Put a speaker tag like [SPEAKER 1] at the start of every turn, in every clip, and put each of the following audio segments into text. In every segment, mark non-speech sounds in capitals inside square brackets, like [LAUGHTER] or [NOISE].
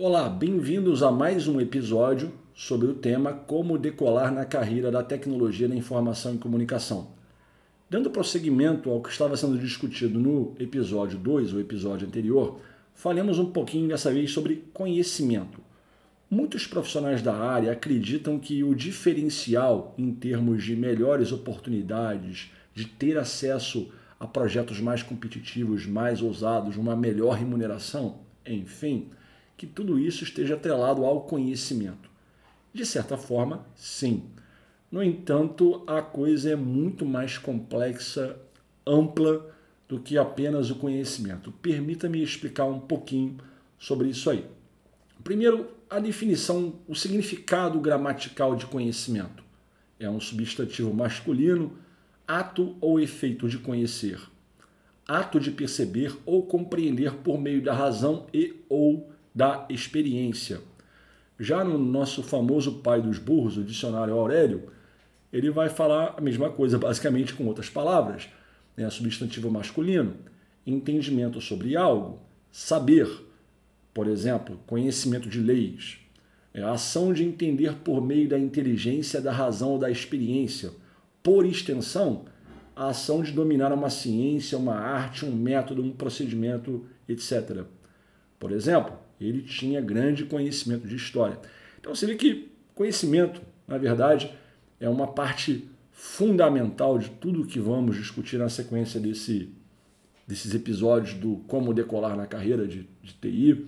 [SPEAKER 1] Olá, bem-vindos a mais um episódio sobre o tema Como decolar na carreira da tecnologia da informação e comunicação. Dando prosseguimento ao que estava sendo discutido no episódio 2, o episódio anterior, falemos um pouquinho dessa vez sobre conhecimento. Muitos profissionais da área acreditam que o diferencial em termos de melhores oportunidades, de ter acesso a projetos mais competitivos, mais ousados, uma melhor remuneração, enfim, que tudo isso esteja atrelado ao conhecimento. De certa forma, sim. No entanto, a coisa é muito mais complexa, ampla do que apenas o conhecimento. Permita-me explicar um pouquinho sobre isso aí. Primeiro, a definição, o significado gramatical de conhecimento. É um substantivo masculino, ato ou efeito de conhecer, ato de perceber ou compreender por meio da razão e ou da experiência. Já no nosso famoso pai dos burros, o dicionário Aurélio, ele vai falar a mesma coisa, [LAUGHS] basicamente com outras palavras. Né? Substantivo masculino, entendimento sobre algo, saber, por exemplo, conhecimento de leis, é a ação de entender por meio da inteligência, da razão ou da experiência. Por extensão, a ação de dominar uma ciência, uma arte, um método, um procedimento, etc. Por exemplo, ele tinha grande conhecimento de história. Então você vê que conhecimento, na verdade, é uma parte fundamental de tudo que vamos discutir na sequência desse, desses episódios do como decolar na carreira de, de TI.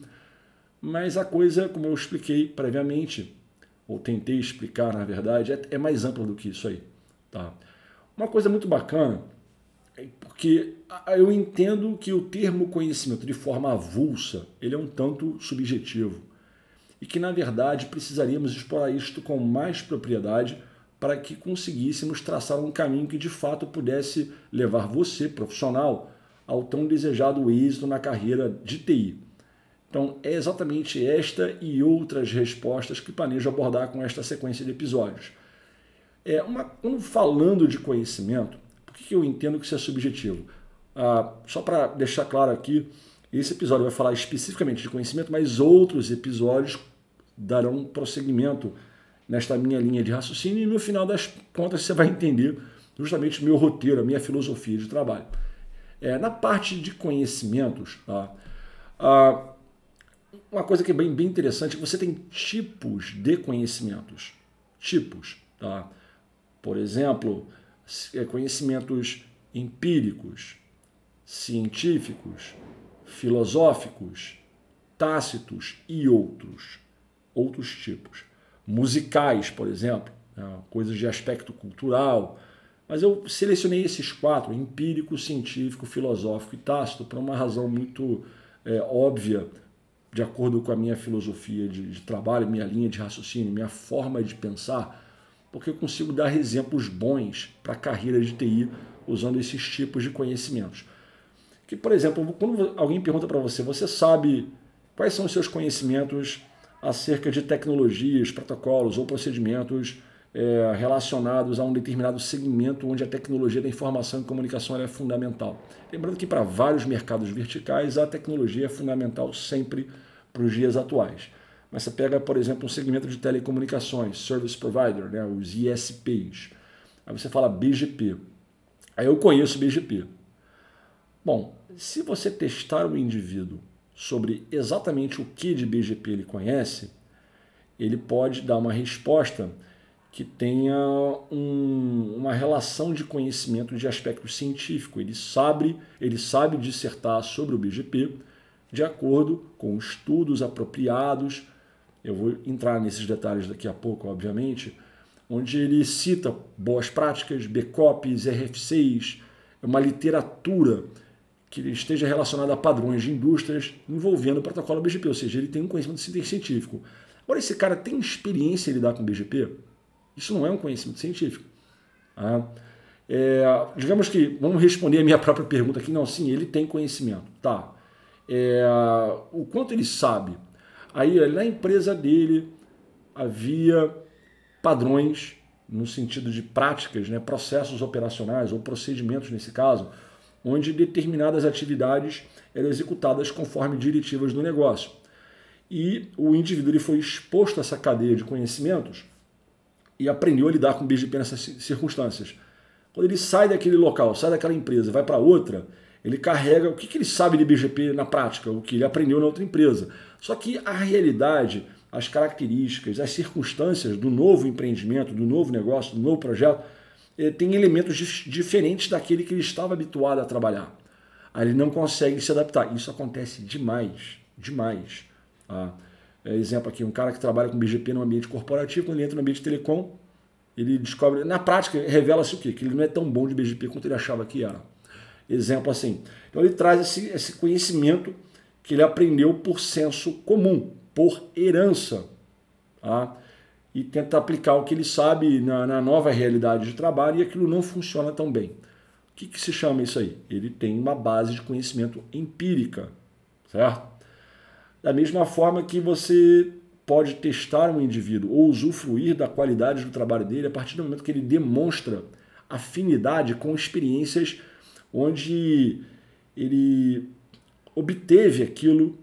[SPEAKER 1] Mas a coisa, como eu expliquei previamente, ou tentei explicar, na verdade, é, é mais ampla do que isso aí. Tá? Uma coisa muito bacana porque eu entendo que o termo conhecimento de forma avulsa, ele é um tanto subjetivo. E que, na verdade, precisaríamos explorar isto com mais propriedade para que conseguíssemos traçar um caminho que de fato pudesse levar você, profissional, ao tão desejado êxito na carreira de TI. Então, é exatamente esta e outras respostas que planejo abordar com esta sequência de episódios. É uma, quando falando de conhecimento, por que eu entendo que isso é subjetivo? Ah, só para deixar claro aqui, esse episódio vai falar especificamente de conhecimento, mas outros episódios darão prosseguimento nesta minha linha de raciocínio e no final das contas você vai entender justamente o meu roteiro, a minha filosofia de trabalho. É, na parte de conhecimentos, tá? ah, uma coisa que é bem, bem interessante, você tem tipos de conhecimentos. Tipos. Tá? Por exemplo, é, conhecimentos empíricos, científicos, filosóficos, tácitos e outros, outros tipos. Musicais, por exemplo, né, coisas de aspecto cultural. Mas eu selecionei esses quatro, empírico, científico, filosófico e tácito, por uma razão muito é, óbvia, de acordo com a minha filosofia de, de trabalho, minha linha de raciocínio, minha forma de pensar porque eu consigo dar exemplos bons para a carreira de TI usando esses tipos de conhecimentos. Que, por exemplo, quando alguém pergunta para você, você sabe quais são os seus conhecimentos acerca de tecnologias, protocolos ou procedimentos é, relacionados a um determinado segmento onde a tecnologia da informação e comunicação é fundamental. Lembrando que para vários mercados verticais a tecnologia é fundamental sempre para os dias atuais. Mas você pega, por exemplo, um segmento de telecomunicações, Service Provider, né, os ISPs. Aí você fala BGP. Aí eu conheço BGP. Bom, se você testar o indivíduo sobre exatamente o que de BGP ele conhece, ele pode dar uma resposta que tenha um, uma relação de conhecimento de aspecto científico. Ele sabe, ele sabe dissertar sobre o BGP de acordo com estudos apropriados eu vou entrar nesses detalhes daqui a pouco, obviamente, onde ele cita boas práticas, BCOPs, RFCs, uma literatura que esteja relacionada a padrões de indústrias envolvendo o protocolo BGP, ou seja, ele tem um conhecimento científico. Agora, esse cara tem experiência em lidar com BGP? Isso não é um conhecimento científico. Ah, é, digamos que, vamos responder a minha [LAUGHS] própria pergunta aqui. Não, sim, ele tem conhecimento. Tá. É, o quanto ele sabe? Aí na empresa dele havia padrões no sentido de práticas, né, processos operacionais ou procedimentos nesse caso, onde determinadas atividades eram executadas conforme diretivas do negócio. e o indivíduo ele foi exposto a essa cadeia de conhecimentos e aprendeu a lidar com o BGP nessas circunstâncias. Quando ele sai daquele local, sai daquela empresa, vai para outra, ele carrega o que, que ele sabe de BGP na prática, o que ele aprendeu na outra empresa. Só que a realidade, as características, as circunstâncias do novo empreendimento, do novo negócio, do novo projeto, eh, tem elementos diferentes daquele que ele estava habituado a trabalhar. Aí ele não consegue se adaptar. Isso acontece demais, demais. É, exemplo aqui, um cara que trabalha com BGP no ambiente corporativo, quando ele entra no ambiente telecom, ele descobre, na prática, revela-se o quê? Que ele não é tão bom de BGP quanto ele achava que era. Exemplo assim. Então ele traz esse, esse conhecimento que ele aprendeu por senso comum, por herança. Tá? E tenta aplicar o que ele sabe na, na nova realidade de trabalho e aquilo não funciona tão bem. O que, que se chama isso aí? Ele tem uma base de conhecimento empírica, certo? Da mesma forma que você pode testar um indivíduo ou usufruir da qualidade do trabalho dele a partir do momento que ele demonstra afinidade com experiências onde ele obteve aquilo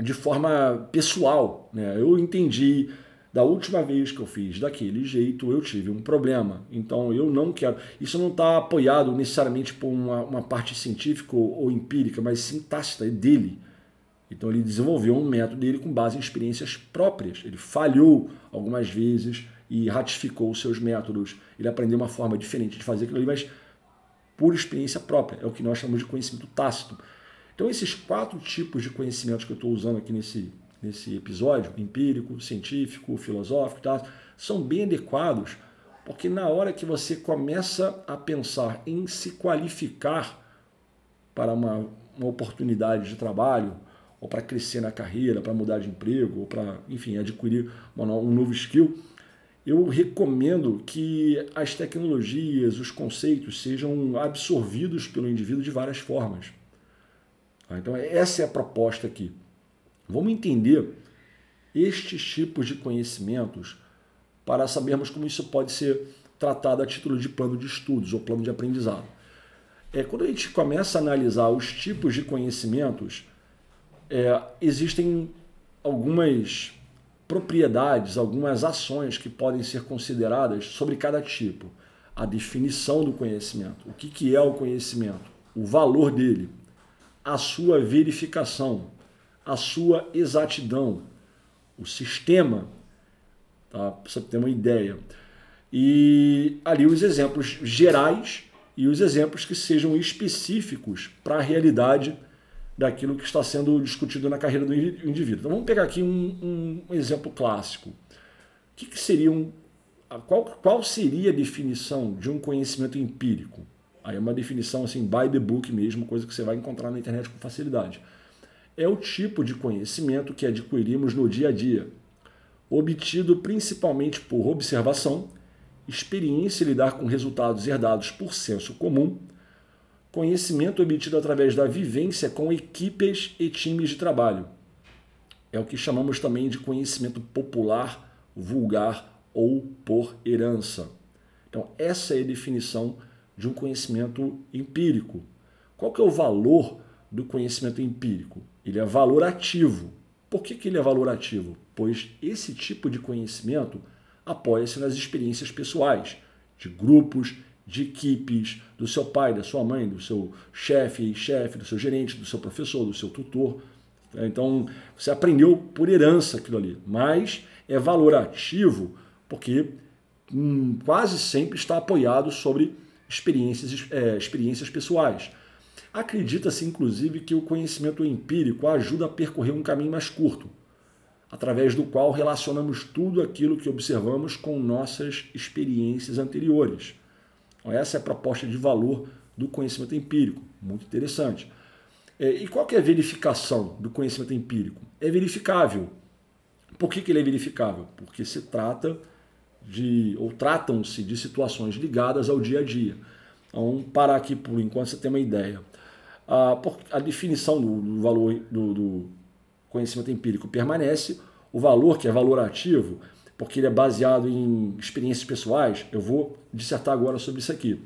[SPEAKER 1] de forma pessoal. Né? Eu entendi da última vez que eu fiz daquele jeito, eu tive um problema. Então eu não quero. Isso não está apoiado necessariamente por uma, uma parte científica ou, ou empírica, mas sim tácita, é dele. Então ele desenvolveu um método dele com base em experiências próprias. Ele falhou algumas vezes e ratificou os seus métodos. Ele aprendeu uma forma diferente de fazer aquilo ali, mas por experiência própria. É o que nós chamamos de conhecimento tácito. Então esses quatro tipos de conhecimentos que eu estou usando aqui nesse, nesse episódio, empírico, científico, filosófico, tá, são bem adequados, porque na hora que você começa a pensar em se qualificar para uma, uma oportunidade de trabalho, ou para crescer na carreira, para mudar de emprego, ou para, enfim, adquirir um novo skill, eu recomendo que as tecnologias, os conceitos sejam absorvidos pelo indivíduo de várias formas. Tá? Então, essa é a proposta aqui. Vamos entender estes tipos de conhecimentos para sabermos como isso pode ser tratado a título de plano de estudos ou plano de aprendizado. É, quando a gente começa a analisar os tipos de conhecimentos, é, existem algumas propriedades, algumas ações que podem ser consideradas sobre cada tipo. A definição do conhecimento, o que, que é o conhecimento, o valor dele, a sua verificação, a sua exatidão, o sistema, tá? para você ter uma ideia. E ali os exemplos gerais e os exemplos que sejam específicos para a realidade daquilo que está sendo discutido na carreira do indivíduo. Então vamos pegar aqui um, um exemplo clássico. O que, que seria um, qual, qual seria a definição de um conhecimento empírico? Aí é uma definição assim, by the book mesmo, coisa que você vai encontrar na internet com facilidade. É o tipo de conhecimento que adquirimos no dia a dia, obtido principalmente por observação, experiência em lidar com resultados herdados por senso comum, conhecimento obtido através da vivência com equipes e times de trabalho. É o que chamamos também de conhecimento popular, vulgar ou por herança. Então, essa é a definição de um conhecimento empírico. Qual que é o valor do conhecimento empírico? Ele é valor ativo. Por que, que ele é valor ativo? Pois esse tipo de conhecimento apoia-se nas experiências pessoais, de grupos, de equipes, do seu pai, da sua mãe, do seu chefe e chefe, do seu gerente, do seu professor, do seu tutor. Então, você aprendeu por herança aquilo ali, mas é valor ativo porque hum, quase sempre está apoiado sobre experiências, é, experiências pessoais. Acredita-se, inclusive, que o conhecimento empírico ajuda a percorrer um caminho mais curto, através do qual relacionamos tudo aquilo que observamos com nossas experiências anteriores. Então, essa é a proposta de valor do conhecimento empírico, muito interessante. É, e qual que é a verificação do conhecimento empírico? É verificável. Por que, que ele é verificável? Porque se trata de, ou tratam-se de situações ligadas ao dia a dia. Então, parar aqui por enquanto você tem uma ideia. A, a definição do, do valor do, do conhecimento empírico permanece, o valor, que é valor ativo, porque ele é baseado em experiências pessoais. Eu vou dissertar agora sobre isso aqui.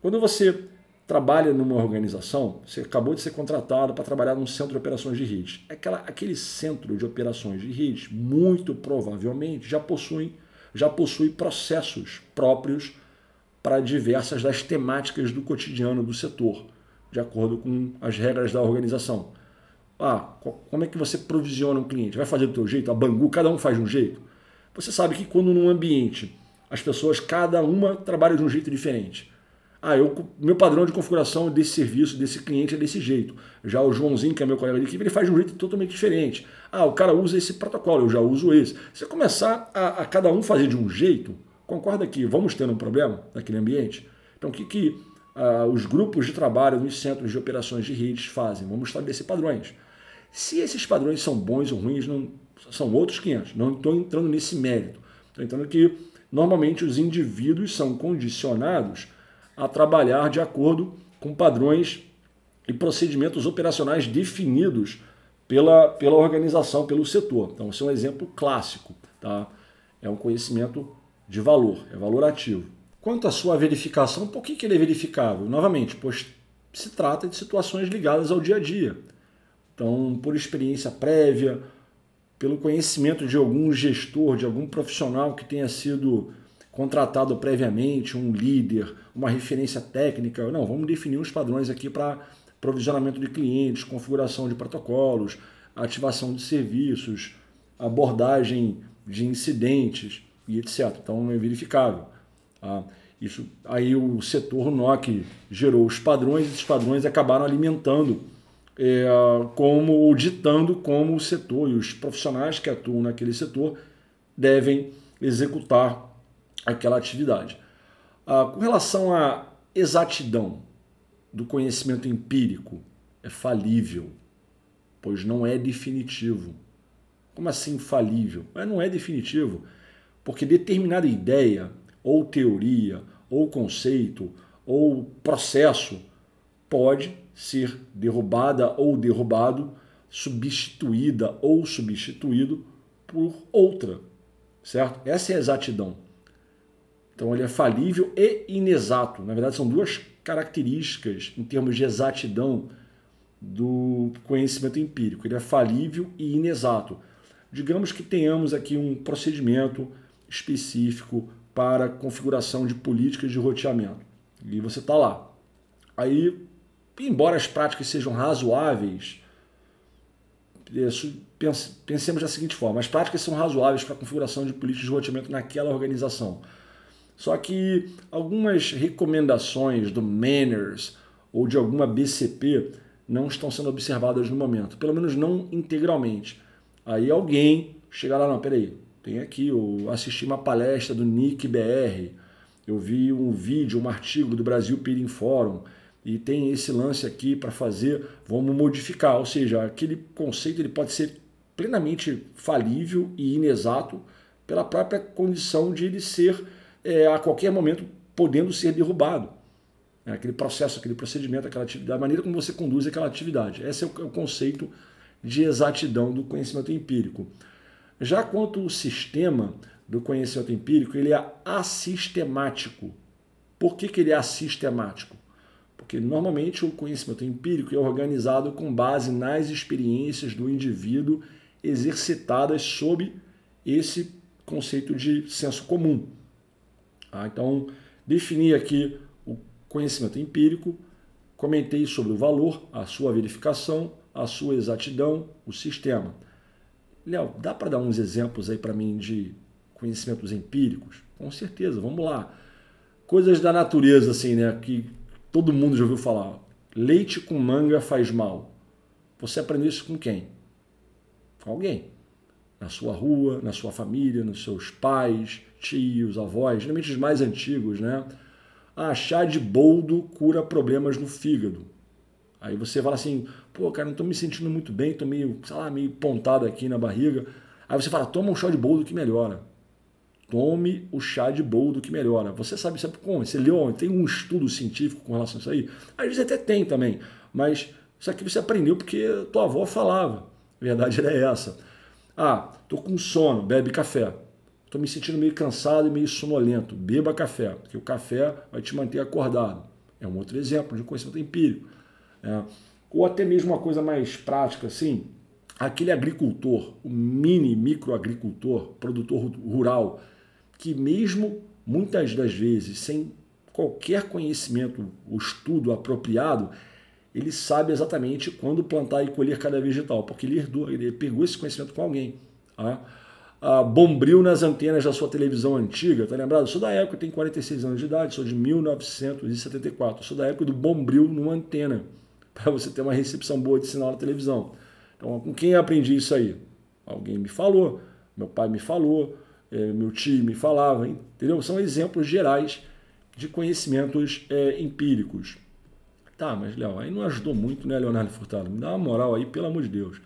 [SPEAKER 1] Quando você trabalha numa organização, você acabou de ser contratado para trabalhar num centro de operações de rede. Aquela, aquele centro de operações de rede, muito provavelmente, já possui, já possui processos próprios para diversas das temáticas do cotidiano do setor, de acordo com as regras da organização. Ah, como é que você provisiona um cliente? Vai fazer do teu jeito? A Bangu, cada um faz de um jeito? Você sabe que quando num ambiente as pessoas, cada uma trabalha de um jeito diferente. Ah, eu, meu padrão de configuração desse serviço, desse cliente é desse jeito. Já o Joãozinho, que é meu colega de equipe, ele faz de um jeito totalmente diferente. Ah, o cara usa esse protocolo, eu já uso esse. Se começar a, a cada um fazer de um jeito, concorda que vamos ter um problema naquele ambiente? Então, o que, que ah, os grupos de trabalho nos centros de operações de redes fazem? Vamos estabelecer padrões. Se esses padrões são bons ou ruins, não, são outros 500. Não estou entrando nesse mérito. Estou entrando que, normalmente, os indivíduos são condicionados a trabalhar de acordo com padrões e procedimentos operacionais definidos pela, pela organização, pelo setor. Então, esse é um exemplo clássico. Tá? É um conhecimento de valor, é valor ativo. Quanto à sua verificação, por que, que ele é verificável? Novamente, pois se trata de situações ligadas ao dia a dia. Então, por experiência prévia, pelo conhecimento de algum gestor, de algum profissional que tenha sido contratado previamente, um líder, uma referência técnica. Não, vamos definir os padrões aqui para provisionamento de clientes, configuração de protocolos, ativação de serviços, abordagem de incidentes e etc. Então é verificável. Tá? Isso, aí o setor NOC gerou os padrões esses padrões acabaram alimentando é, como ou ditando como o setor e os profissionais que atuam naquele setor devem executar aquela atividade. Ah, com relação à exatidão do conhecimento empírico, é falível, pois não é definitivo. Como assim falível? Mas não é definitivo, porque determinada ideia, ou teoria, ou conceito, ou processo pode ser derrubada ou derrubado, substituída ou substituído por outra, certo? Essa é a exatidão. Então ele é falível e inexato. Na verdade, são duas características em termos de exatidão do conhecimento empírico. Ele é falível e inexato. Digamos que tenhamos aqui um procedimento específico para configuração de políticas de roteamento. E você está lá. Aí, embora as práticas sejam razoáveis, pensemos da seguinte forma: as práticas são razoáveis para a configuração de políticas de roteamento naquela organização. Só que algumas recomendações do Manners ou de alguma BCP não estão sendo observadas no momento, pelo menos não integralmente. Aí alguém chega lá, não, peraí, tem aqui, eu assisti uma palestra do Nick BR, eu vi um vídeo, um artigo do Brasil Peering Forum, e tem esse lance aqui para fazer, vamos modificar. Ou seja, aquele conceito ele pode ser plenamente falível e inexato pela própria condição de ele ser é, a qualquer momento podendo ser derrubado. É, aquele processo, aquele procedimento, aquela atividade, a maneira como você conduz aquela atividade. Esse é o, é o conceito de exatidão do conhecimento empírico. Já quanto o sistema do conhecimento empírico, ele é assistemático. Por que, que ele é assistemático? Porque normalmente o conhecimento empírico é organizado com base nas experiências do indivíduo exercitadas sob esse conceito de senso comum. Tá? Então, defini aqui o conhecimento empírico, comentei sobre o valor, a sua verificação, a sua exatidão, o sistema. Léo, dá para dar uns exemplos aí para mim de conhecimentos empíricos? Com certeza, vamos lá. Coisas da natureza, assim, né? Que todo mundo já ouviu falar. Leite com manga faz mal. Você aprendeu isso com quem? Com alguém na sua rua, na sua família, nos seus pais, tios, avós, geralmente os mais antigos, né? Ah, chá de boldo cura problemas no fígado. Aí você fala assim, pô, cara, não estou me sentindo muito bem, estou meio, sei lá, meio pontado aqui na barriga. Aí você fala, toma um chá de boldo que melhora. Tome o chá de boldo que melhora. Você sabe, sabe como? Você leu, tem um estudo científico com relação a isso aí? Às vezes até tem também, mas isso aqui você aprendeu porque tua avó falava. A verdade era essa. Ah, tô com sono, bebe café. Tô me sentindo meio cansado e meio sonolento, beba café, porque o café vai te manter acordado. É um outro exemplo de conhecimento empírico. É. Ou até mesmo uma coisa mais prática, assim, aquele agricultor, o mini microagricultor, produtor rural, que mesmo muitas das vezes sem qualquer conhecimento ou estudo apropriado, ele sabe exatamente quando plantar e colher cada vegetal, porque ele herdou, ele pegou esse conhecimento com alguém. Tá? Ah, bombril nas antenas da sua televisão antiga, tá lembrado? Eu sou da época, tenho 46 anos de idade, sou de 1974, eu sou da época do bombril numa antena, [LAUGHS] para você ter uma recepção boa de sinal na televisão. Então, com quem eu aprendi isso aí? Alguém me falou, meu pai me falou, é, meu tio me falava, entendeu? São exemplos gerais de conhecimentos é, empíricos. Tá, mas Léo, aí não ajudou muito, né, Leonardo Furtado? Me dá uma moral aí, pelo amor de Deus.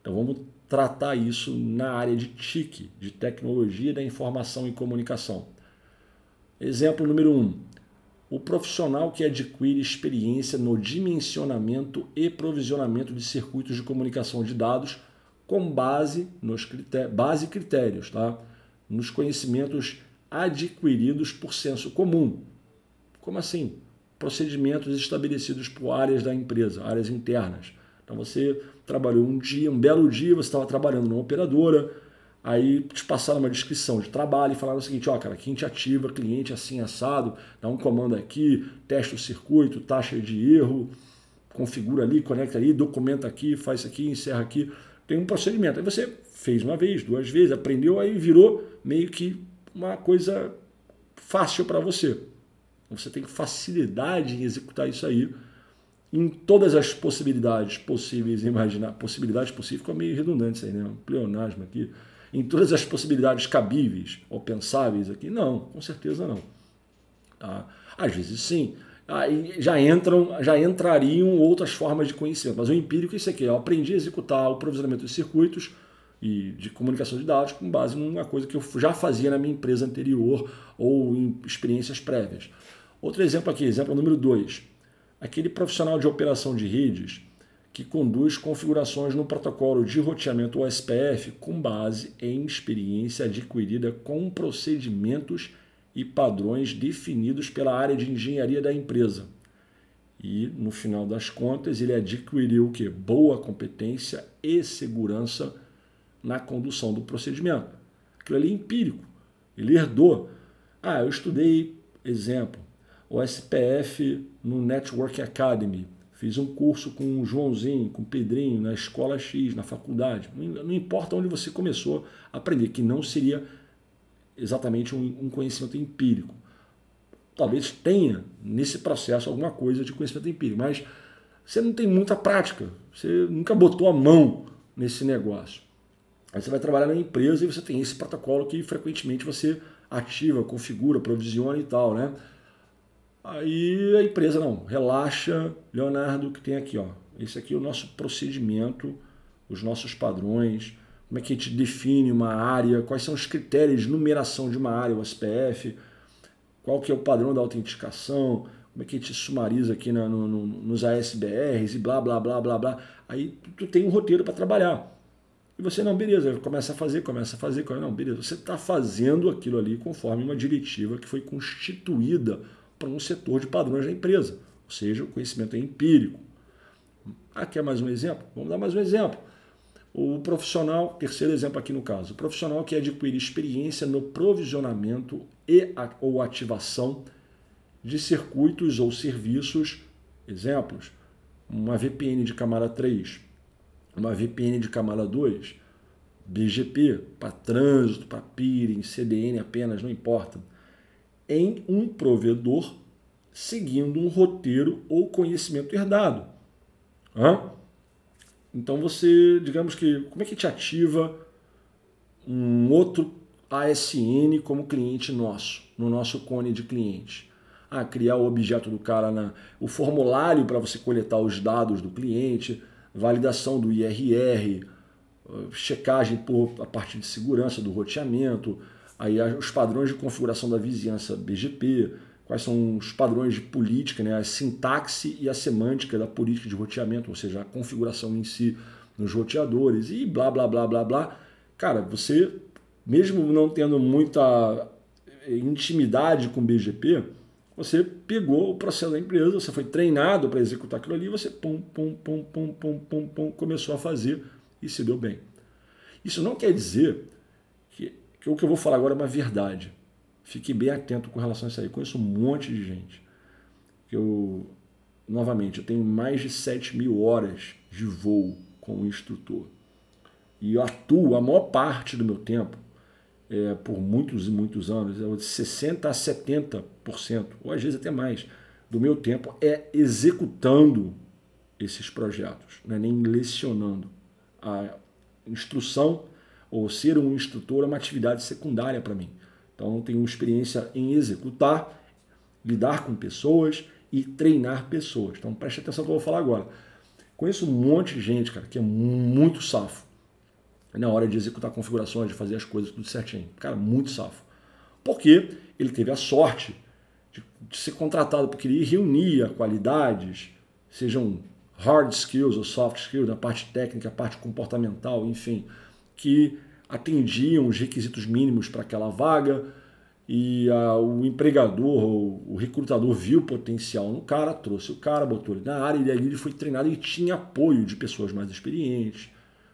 [SPEAKER 1] Então vamos tratar isso na área de TIC, de tecnologia da informação e comunicação. Exemplo número um, o profissional que adquire experiência no dimensionamento e provisionamento de circuitos de comunicação de dados com base nos critérios, base critérios, tá? nos conhecimentos adquiridos por senso comum. Como assim? Procedimentos estabelecidos por áreas da empresa, áreas internas. Então você trabalhou um dia, um belo dia, você estava trabalhando numa operadora, Aí te passaram uma descrição de trabalho e falaram o seguinte, ó, cara, aqui a gente ativa cliente assim assado, dá um comando aqui, testa o circuito, taxa de erro, configura ali, conecta ali, documenta aqui, faz isso aqui, encerra aqui. Tem um procedimento. Aí você fez uma vez, duas vezes, aprendeu, aí virou meio que uma coisa fácil para você. Você tem facilidade em executar isso aí em todas as possibilidades possíveis, imaginar possibilidades possíveis, ficou meio redundante isso aí, né? Um pleonasmo aqui em todas as possibilidades cabíveis ou pensáveis aqui? Não, com certeza não. Tá? Às vezes sim. Aí já entram, já entrariam outras formas de conhecimento. Mas o empírico é isso aqui. Eu aprendi a executar o provisionamento de circuitos e de comunicação de dados com base numa coisa que eu já fazia na minha empresa anterior ou em experiências prévias. Outro exemplo aqui, exemplo número 2. Aquele profissional de operação de redes que conduz configurações no protocolo de roteamento OSPF com base em experiência adquirida com procedimentos e padrões definidos pela área de engenharia da empresa. E, no final das contas, ele adquiriu o que? Boa competência e segurança na condução do procedimento. Aquilo ali é empírico. Ele herdou. Ah, eu estudei, exemplo, o SPF no Network Academy Fiz um curso com o Joãozinho, com o Pedrinho, na escola X, na faculdade. Não importa onde você começou a aprender, que não seria exatamente um, conhecimento empírico. Talvez tenha nesse processo alguma coisa de conhecimento empírico, mas você não tem muita prática, você nunca botou a mão nesse negócio. Aí você vai trabalhar na empresa e você tem esse protocolo que frequentemente você ativa, configura, provisiona e tal, né? Aí a empresa não, relaxa, Leonardo, que tem aqui, ó. Esse aqui é o nosso procedimento, os nossos padrões, como é que a gente define uma área, quais são os critérios de numeração de uma área, o SPF, qual que é o padrão da autenticação, como é que a gente sumariza aqui no, no, nos ASBRs e blá, blá, blá, blá, blá. Aí tu tem um roteiro para trabalhar. E você, não, beleza, começa a fazer, começa a fazer, não, beleza, você está fazendo aquilo ali conforme uma diretiva que foi constituída para um setor de padrões da empresa, ou seja, o conhecimento é empírico. Aqui é mais um exemplo? Vamos dar mais um exemplo. O profissional, terceiro exemplo aqui no caso, o profissional que adquire experiência no provisionamento e ou ativação de circuitos ou serviços, exemplos, uma VPN de camada 3, uma VPN de camada 2, BGP para trânsito, para peering, CDN apenas, não importa em um provedor seguindo um roteiro ou conhecimento herdado. Hã? Então você, digamos que, como é que te ativa um outro ASN como cliente nosso, no nosso cone de cliente? Ah, criar o objeto do cara, na, o formulário para você coletar os dados do cliente, validação do IRR, checagem por a parte de segurança do roteamento, aí os padrões de configuração da vizinhança BGP, quais são os padrões de política, né, a sintaxe e a semântica da política de roteamento, ou seja, a configuração em si nos roteadores e blá, blá, blá, blá, blá. Cara, você, mesmo não tendo muita intimidade com BGP, Você pegou o processo da empresa, você foi treinado para executar aquilo ali, você pum, pum, pum, pum, pum, pum, pum, começou a fazer e se deu bem. Isso não quer dizer o que eu vou falar agora é uma verdade. Fique bem atento com relação a isso aí. Eu conheço um monte de gente. Eu, novamente, eu tenho mais de 7 mil horas de voo como instrutor. E eu atuo a maior parte do meu tempo, é, por muitos e muitos anos, é de 60% a 70%, ou às vezes até mais, do meu tempo é executando esses projetos, não é nem lecionando. A instrução ou ser um instrutor é uma atividade secundária para mim. Então, tenho experiência em executar, lidar com pessoas e treinar pessoas. Então, preste atenção no que eu vou falar agora. Conheço um monte de gente, cara, que é muito safo na hora de executar configurações, de fazer as coisas tudo certinho. Cara, muito safo. Porque ele teve a sorte de, de ser contratado, porque ele reunia qualidades, sejam hard skills ou soft skills, na parte técnica, parte comportamental, enfim, que atendiam os requisitos mínimos para aquela vaga e a, o empregador, o, o, recrutador viu potencial no cara, trouxe o cara, botou ele na área e ali ele foi treinado e tinha apoio de pessoas mais experientes,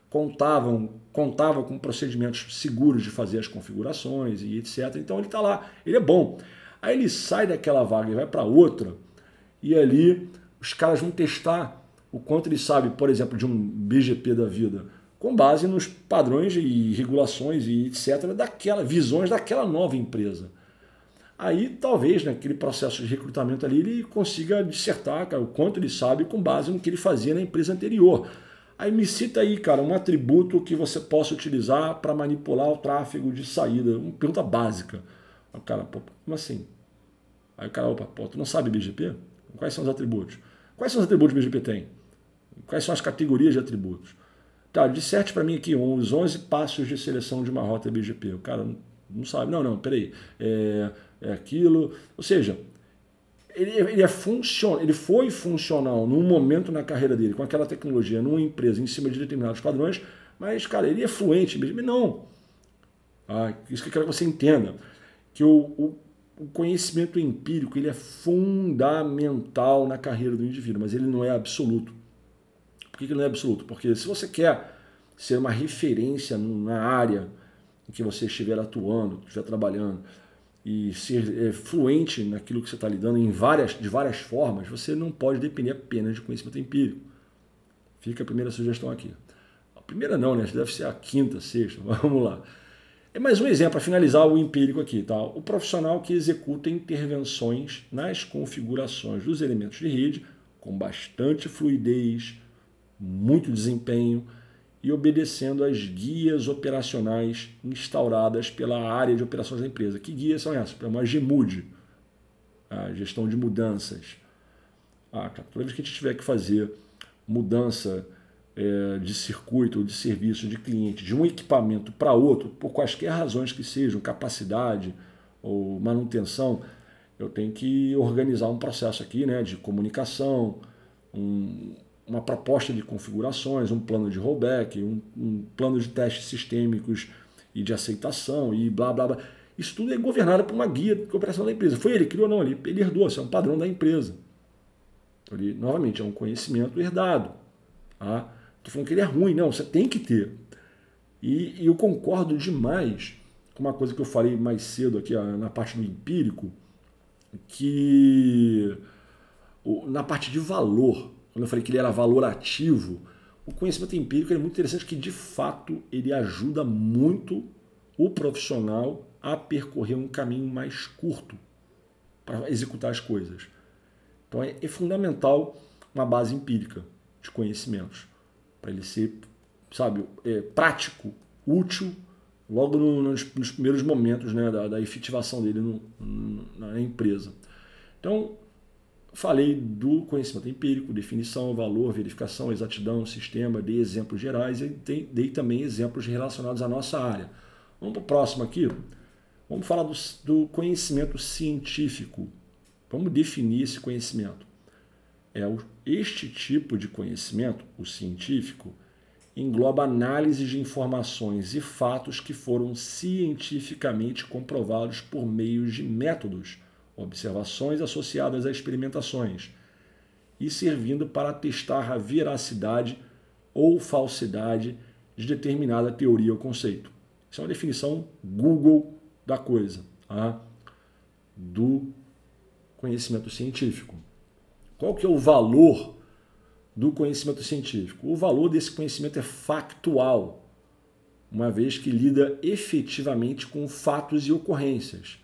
[SPEAKER 1] contavam, contava com procedimentos seguros de fazer as configurações e etc. Então ele está lá, ele é bom. Aí ele sai daquela vaga e vai para outra e ali os caras vão testar o quanto ele sabe, por exemplo, de um BGP da vida, com base nos padrões e regulações e etc. daquela visões daquela nova empresa. Aí talvez naquele processo de recrutamento ali ele consiga dissertar cara, o quanto ele sabe com base no que ele fazia na empresa anterior. Aí me cita aí, cara, um atributo que você possa utilizar para manipular o tráfego de saída. Uma pergunta básica. O cara, pô, como assim? Aí o cara, opa, pô, tu não sabe BGP? Quais são os atributos? Quais são os atributos que o BGP tem? Quais são as categorias de atributos? Tá, disserte para mim aqui os 11 passos de seleção de uma rota BGP. O cara não sabe. Não, não, peraí. É, é aquilo. Ou seja, ele, ele, é funcion, ele foi funcional num momento na carreira dele com aquela tecnologia numa empresa em cima de determinados padrões, mas, cara, ele é fluente mesmo. Não. Ah, isso que eu quero que você entenda. Que o, o, o conhecimento empírico ele é fundamental na carreira do indivíduo, mas ele não é absoluto. Por que ele não é absoluto? Porque se você quer ser uma referência na área em que você estiver atuando, estiver trabalhando, e ser é, fluente naquilo que você está lidando em várias, de várias formas, você não pode depender apenas de conhecimento empírico. Fica a primeira sugestão aqui. A primeira não, né? Deve ser a quinta, sexta. [LAUGHS] Vamos lá. É mais um exemplo para finalizar o empírico aqui, tá? O profissional que executa intervenções nas configurações dos elementos de rede com bastante fluidez, muito desempenho, e obedecendo às guias operacionais instauradas pela área de operações da empresa. Que guias são essas? É uma GMUD, a gestão de mudanças. Ah, toda vez que a gente tiver que fazer mudança é, de circuito ou de serviço de cliente de um equipamento para outro, por quaisquer razões que sejam, capacidade ou manutenção, eu tenho que organizar um processo aqui né, de comunicação, um, uma proposta de configurações, um plano de rollback, um, um, plano de testes sistêmicos e de aceitação e blá blá blá. Isso tudo é governado por uma guia de operação da empresa. Foi ele que criou, não, ele, ele herdou, isso é um padrão da empresa. Ele, novamente, é um conhecimento herdado. Tá? Estou falando que ele é ruim, não, você tem que ter. E, e eu concordo demais com uma coisa que eu falei mais cedo aqui na parte do empírico, que na parte de valor, quando eu falei que ele era valorativo, o conhecimento empírico é muito interessante que, de fato, ele ajuda muito o profissional a percorrer um caminho mais curto para executar as coisas. Então é, é fundamental uma base empírica de conhecimentos para ele ser, sabe, é, prático, útil, logo no, nos, nos, primeiros momentos né, da, da efetivação dele no, no, na empresa. Então, Falei do conhecimento empírico, definição, valor, verificação, exatidão, sistema, dei exemplos gerais e dei também exemplos relacionados à nossa área. Vamos para o próximo aqui. Vamos falar do, do conhecimento científico. Vamos definir esse conhecimento. É este tipo de conhecimento, o científico, engloba análise de informações e fatos que foram cientificamente comprovados por meio de métodos observações associadas a experimentações, e servindo para testar a veracidade ou falsidade de determinada teoria ou conceito. Isso é uma definição Google da coisa, tá? do conhecimento científico. Qual que é o valor do conhecimento científico? O valor desse conhecimento é factual, uma vez que lida efetivamente com fatos e ocorrências.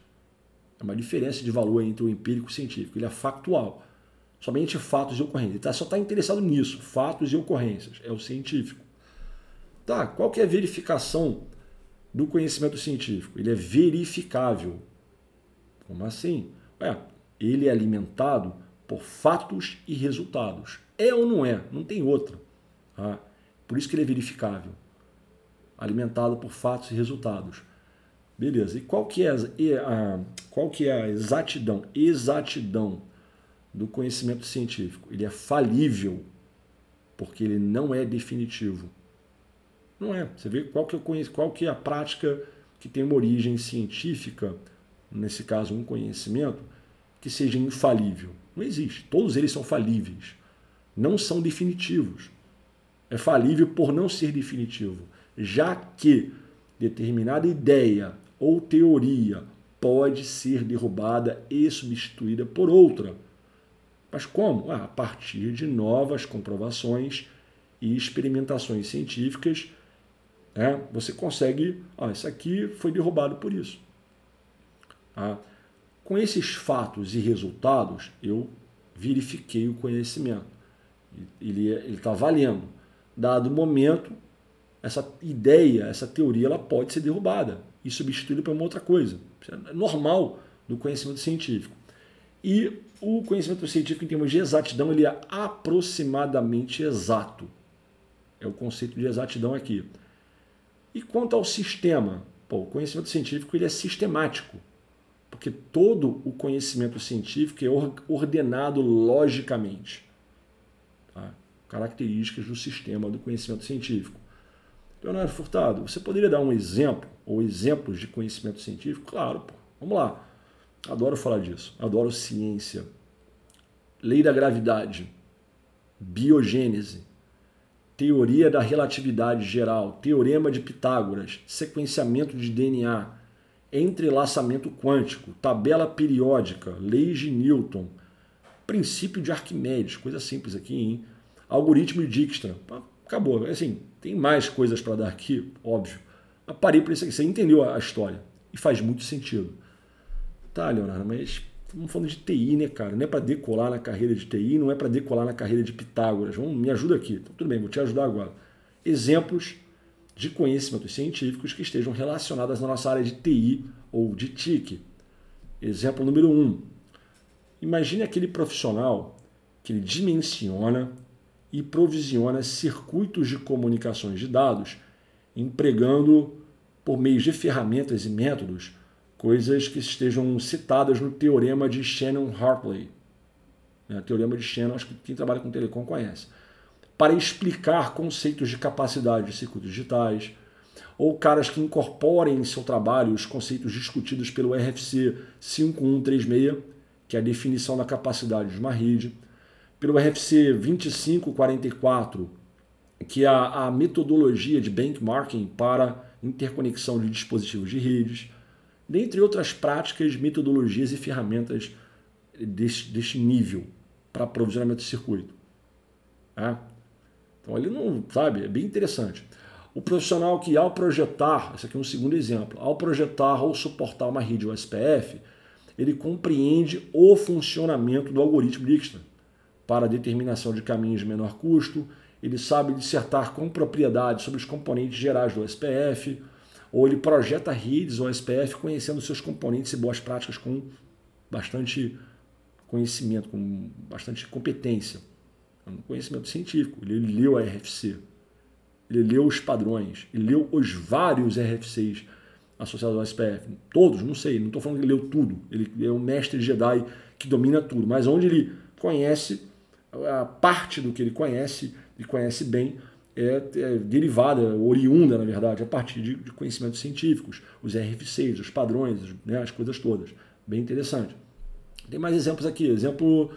[SPEAKER 1] É uma diferença de valor entre o empírico e o científico. Ele é factual. Somente fatos e ocorrências. Ele tá, só está interessado nisso, fatos e ocorrências. É o científico. Tá, qual que é a verificação do conhecimento científico? Ele é verificável. Como assim? Ué, ele é alimentado por fatos e resultados. É ou não é? Não tem outra. Tá? Por isso que ele é verificável. Alimentado por fatos e resultados. Beleza. E qual que é a, qual que é a exatidão? Exatidão do conhecimento científico. Ele é falível, porque ele não é definitivo. Não é. Você vê qual que, é, qual que é a prática que tem uma origem científica, nesse caso um conhecimento, que seja infalível. Não existe. Todos eles são falíveis. Não são definitivos. É falível por não ser definitivo. Já que determinada ideia ou teoria pode ser derrubada e substituída por outra. Mas como? Ah, a partir de novas comprovações e experimentações científicas, né, você consegue. Ah, isso aqui foi derrubado por isso. Ah, com esses fatos e resultados, eu verifiquei o conhecimento. Ele está valendo. Dado o momento, essa ideia, essa teoria, ela pode ser derrubada e substituída por uma outra coisa. Isso é normal do conhecimento científico. E o conhecimento científico, em termos de exatidão, ele é aproximadamente exato. É o conceito de exatidão aqui. E quanto ao sistema? Pô, o conhecimento científico ele é sistemático porque todo o conhecimento científico é ordenado logicamente. Tá? Características do sistema do conhecimento científico. Leonardo Furtado, você poderia dar um exemplo ou exemplos de conhecimento científico? Claro, pô. vamos lá. Adoro falar disso. Adoro ciência. Lei da gravidade, biogênese, teoria da relatividade geral, teorema de Pitágoras, sequenciamento de DNA, entrelaçamento quântico, tabela periódica, leis de Newton, princípio de Arquimedes, coisa simples aqui, hein? algoritmo de Dijkstra. Acabou. Assim, tem mais coisas para dar aqui, óbvio. Mas parei para isso aqui. Você entendeu a história. E faz muito sentido. Tá, Leonardo, mas estamos falando de TI, né, cara? Não é para decolar na carreira de TI, não é para decolar na carreira de Pitágoras. Vamos, me ajuda aqui. Então, tudo bem, vou te ajudar agora. Exemplos de conhecimentos científicos que estejam relacionados à nossa área de TI ou de TIC. Exemplo número um. Imagine aquele profissional que ele dimensiona e provisiona circuitos de comunicações de dados, empregando, por meio de ferramentas e métodos, coisas que estejam citadas no teorema de Shannon-Hartley. Né, teorema de Shannon, acho que quem trabalha com telecom conhece para explicar conceitos de capacidade de circuitos digitais, ou caras que incorporem em seu trabalho os conceitos discutidos pelo RFC 5136, que é a definição da capacidade de uma rede, pelo RFC 2544, que é a, a metodologia de benchmarking para interconexão de dispositivos de redes, dentre outras práticas, metodologias e ferramentas deste, deste nível para aprovisionamento de circuito. É? Então ele não, sabe, é bem interessante. O profissional que ao projetar, esse aqui é um segundo exemplo, ao projetar ou suportar uma rede USPF, ele compreende o funcionamento do algoritmo Dijkstra para a determinação de caminhos de menor custo, ele sabe dissertar com propriedade sobre os componentes gerais do SPF, ou ele projeta redes OSPF conhecendo seus componentes e boas práticas com bastante conhecimento, com bastante competência. É um conhecimento científico. Ele leu a RFC, ele leu os padrões, ele leu os vários RFCs associados ao SPF. Todos, não sei, não estou falando que ele leu tudo. Ele é um mestre Jedi que domina tudo, mas onde ele conhece, a parte do que ele conhece e conhece bem é, é, derivada, oriunda, na verdade, a partir de, de conhecimentos científicos, os RFCs, os padrões, né, as coisas todas. Bem interessante. Tem mais exemplos aqui. Exemplo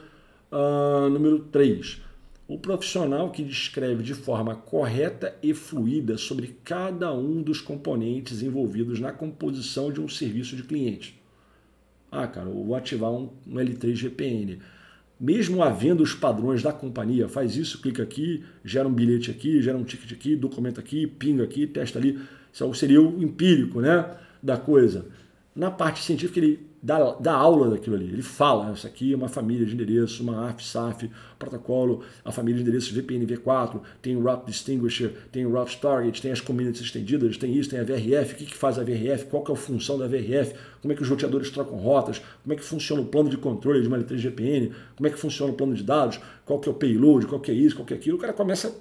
[SPEAKER 1] uh, número 3. O profissional que descreve de forma correta e fluida sobre cada um dos componentes envolvidos na composição de um serviço de cliente. Ah, cara, eu vou ativar um, um L3 GPN. Mesmo havendo os padrões da companhia, faz isso, clica aqui, gera um bilhete aqui, gera um ticket aqui, documenta aqui, pinga aqui, testa ali. Isso seria o empírico né, da coisa. Na parte científica, ele da, da aula daquilo ali. Ele fala, isso aqui é uma família de endereços, uma AF, SAF, protocolo, a família de endereços VPN V4, tem o Route Distinguisher, tem o Route Target, tem as communities estendidas, tem isso, tem a VRF, o que, que faz a VRF, qual que é a função da VRF, como é que os roteadores trocam rotas, como é que funciona o plano de controle de uma L3 GPN, como é que funciona o plano de dados, qual que é o payload, qual que é isso, qual que é aquilo, o cara começa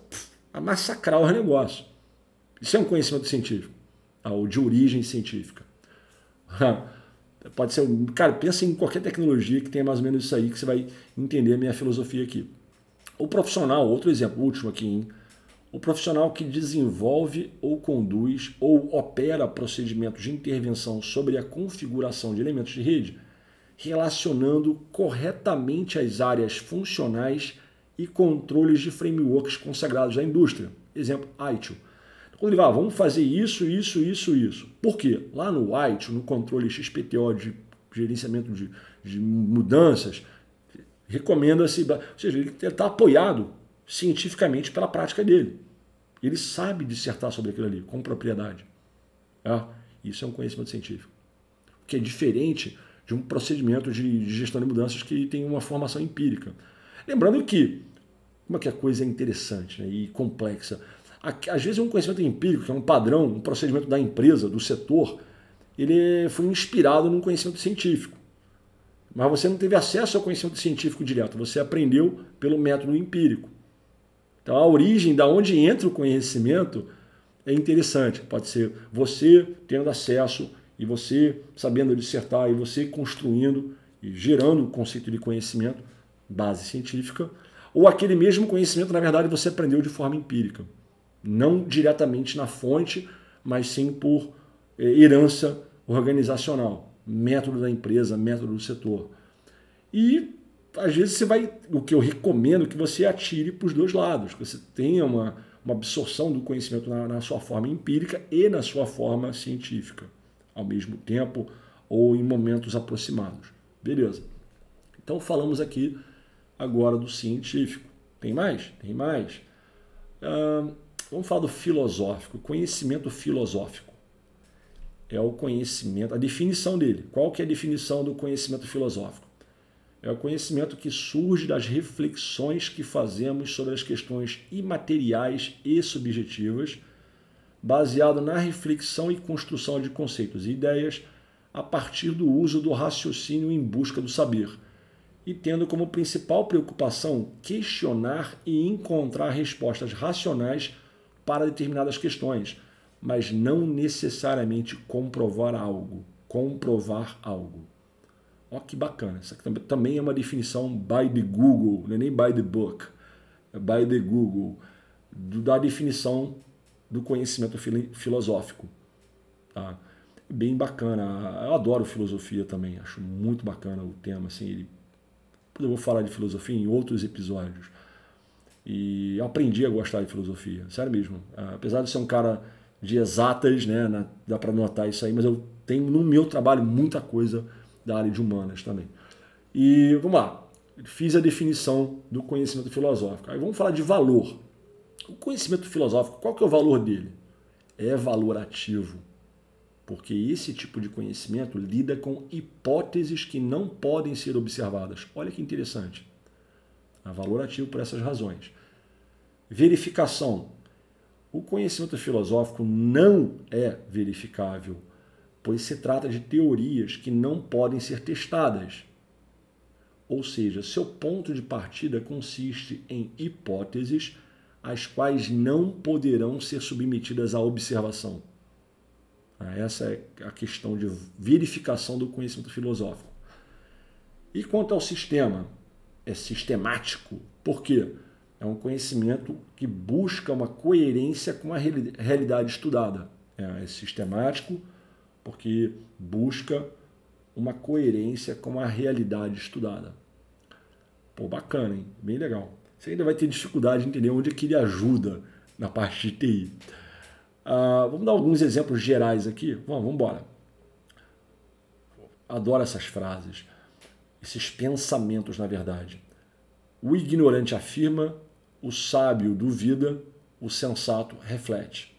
[SPEAKER 1] a massacrar o negócio. Isso é um conhecimento científico, ou de origem científica. [LAUGHS] Pode ser, cara, pensa em qualquer tecnologia que tenha mais ou menos isso aí que você vai entender a minha filosofia aqui. O profissional, outro exemplo, último aqui, hein? O profissional que desenvolve ou conduz ou opera procedimentos de intervenção sobre a configuração de elementos de rede, relacionando corretamente as áreas funcionais e controles de frameworks consagrados à indústria. Exemplo, ITIL ah, vamos fazer isso, isso, isso, isso. Por quê? Lá no White, no controle XPTO de gerenciamento de, de mudanças, recomenda-se, ou seja, ele está apoiado cientificamente pela prática dele. Ele sabe dissertar sobre aquilo ali com propriedade. É? Isso é um conhecimento científico. Que é diferente de um procedimento de, de gestão de mudanças que tem uma formação empírica. Lembrando que, como é que a coisa é interessante né, e complexa, às vezes um conhecimento empírico, que é um padrão, um procedimento da empresa, do setor, ele foi inspirado num conhecimento científico. Mas você não teve acesso ao conhecimento científico direto, você aprendeu pelo método empírico. Então a origem da onde entra o conhecimento é interessante. Pode ser você tendo acesso e você sabendo dissertar e você construindo e gerando o conceito de conhecimento, base científica, ou aquele mesmo conhecimento, na verdade, você aprendeu de forma empírica não diretamente na fonte, mas sim por eh, herança organizacional, método da empresa, método do setor. E às vezes você vai, o que eu recomendo que você atire para os dois lados, que você tenha uma, uma absorção do conhecimento na, na sua forma empírica e na sua forma científica, ao mesmo tempo ou em momentos aproximados. Beleza. Então falamos aqui agora do científico. Tem mais? Tem mais. Uh, Vamos falar do filosófico, conhecimento filosófico. É o conhecimento, a definição dele. Qual que é a definição do conhecimento filosófico? É o conhecimento que surge das reflexões que fazemos sobre as questões imateriais e subjetivas, baseado na reflexão e construção de conceitos e ideias a partir do uso do raciocínio em busca do saber, e tendo como principal preocupação questionar e encontrar respostas racionais para determinadas questões, mas não necessariamente comprovar algo. Comprovar algo. Ó que bacana. Isso aqui também é uma definição by the Google, não é nem by the book, é by the Google, da definição do conhecimento filosófico. Tá? Bem bacana. Eu adoro filosofia também, acho muito bacana o tema. Assim, ele... Eu vou falar de filosofia em outros episódios. E eu aprendi a gostar de filosofia, sério mesmo. Apesar de ser um cara de exatas, né, na, dá para notar isso aí, mas eu tenho no meu trabalho muita coisa da área de humanas também. E vamos lá, fiz a definição do conhecimento filosófico. Aí vamos falar de valor. O conhecimento filosófico, qual que é o valor dele? É valorativo. Porque esse tipo de conhecimento lida com hipóteses que não podem ser observadas. Olha que interessante. É valorativo por essas razões. Verificação. O conhecimento filosófico não é verificável, pois se trata de teorias que não podem ser testadas. Ou seja, seu ponto de partida consiste em hipóteses as quais não poderão ser submetidas à observação. Ah, essa é a questão de verificação do conhecimento filosófico. E quanto ao sistema, é sistemático. Por quê? É um conhecimento que busca uma coerência com a realidade estudada. É, é sistemático porque busca uma coerência com a realidade estudada. Pô, bacana, hein? Bem legal. Você ainda vai ter dificuldade de entender onde é que ele ajuda na parte de TI. Uh, vamos dar alguns exemplos gerais aqui? Vamos, vamos embora. Adoro essas frases, esses pensamentos, na verdade. O ignorante afirma, o sábio duvida, o sensato reflete.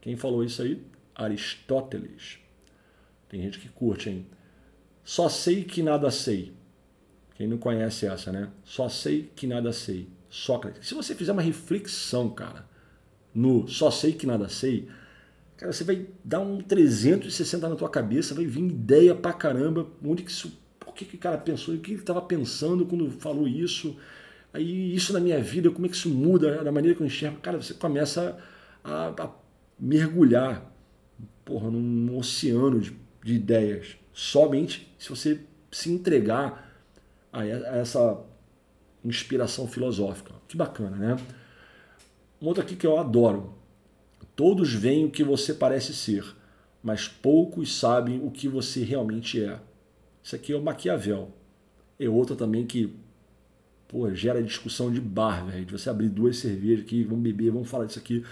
[SPEAKER 1] Quem falou isso aí? Aristóteles. Tem gente que curte, hein? Só sei que nada sei. Quem não conhece essa, né? Só sei que nada sei. Sócrates. Se você fizer uma reflexão, cara, no só sei que nada sei, cara, você vai dar um 360 na tua cabeça, vai vir ideia pra caramba, onde que isso, que, que o cara pensou, o que ele estava pensando quando falou isso, aí isso na minha vida, como é que isso muda da maneira que eu enxergo, cara, você começa a, a mergulhar, porra, num oceano de, de ideias, somente se você se entregar a essa inspiração filosófica. Que bacana, né? Um outro aqui que eu adoro. Todos veem o que você parece ser, mas poucos sabem o que você realmente é. Isso aqui é o Maquiavel. É outra também que pô, gera discussão de bar, velho. De você abrir duas cervejas aqui, vamos beber, vamos falar disso aqui.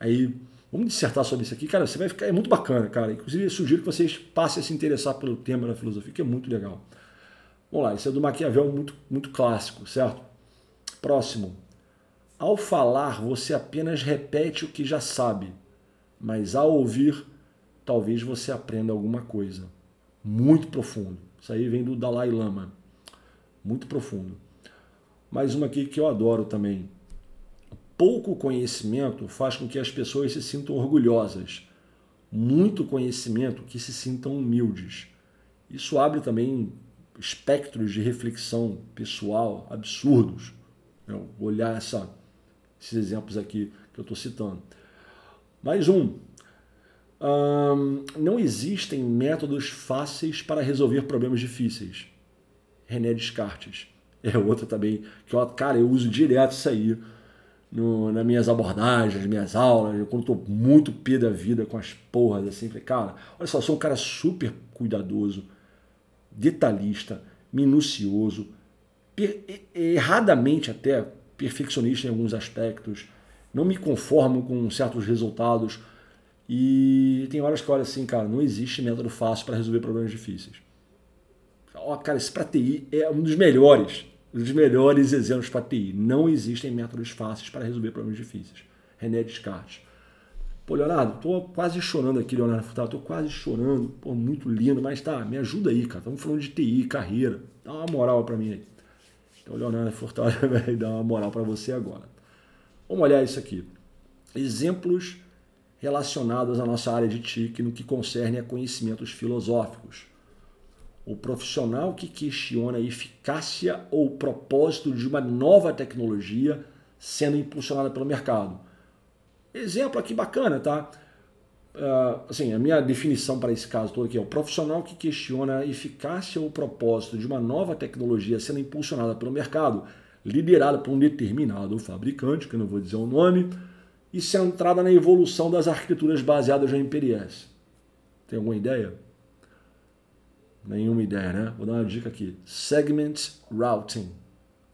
[SPEAKER 1] Aí, vamos dissertar sobre isso aqui. Cara, você vai ficar. É muito bacana, cara. Inclusive, sugiro que vocês passem a se interessar pelo tema da filosofia, que é muito legal. Vamos lá, isso é do Maquiavel muito, muito clássico, certo? Próximo. Ao falar, você apenas repete o que já sabe, mas ao ouvir, talvez você aprenda alguma coisa. Muito profundo. Isso aí vem do Dalai Lama. Muito profundo. Mais uma aqui que eu adoro também. Pouco conhecimento faz com que as pessoas se sintam orgulhosas. Muito conhecimento que se sintam humildes. Isso abre também espectros de reflexão pessoal absurdos. Né? Olhar essa, esses exemplos aqui que eu estou citando. Mais um. Não existem métodos fáceis para resolver problemas difíceis. René Descartes. É outra também que, eu, cara, eu uso direto isso aí no, nas minhas abordagens, minhas aulas, quando estou muito pé da vida com as porras assim. Falei, cara, olha só, sou um cara super cuidadoso detalhista, minucioso, erradamente até perfeccionista em alguns aspectos, não me conformo com certos resultados e tem horas que assim, cara, não existe método fácil para resolver problemas difíceis. Ó, cara, esse para TI é um dos melhores, um dos melhores exemplos para TI. Não existem métodos fáceis para resolver problemas difíceis. René Descartes. Pô, Leonardo, tô quase chorando aqui, Leonardo Furtado, tô quase chorando, pô, muito lindo, mas tá, me ajuda aí, cara. Estamos falando de TI, carreira. Dá uma moral para mim aí. Então, Leonardo Furtado [LAUGHS] vai dar uma moral para você agora. Vamos olhar isso aqui. Exemplos relacionados à nossa área de TIC no que concerne a conhecimentos filosóficos. O profissional que questiona a eficácia ou propósito de uma nova tecnologia sendo impulsionada pelo mercado Exemplo aqui bacana, tá? Uh, assim, a minha definição para esse caso todo aqui é o profissional que questiona a eficácia ou propósito de uma nova tecnologia sendo impulsionada pelo mercado, liderada por um determinado fabricante, que eu não vou dizer o nome, e centrada na evolução das arquiteturas baseadas no MPLS. Tem alguma ideia? Nenhuma ideia, né? Vou dar uma dica aqui. Segment Routing.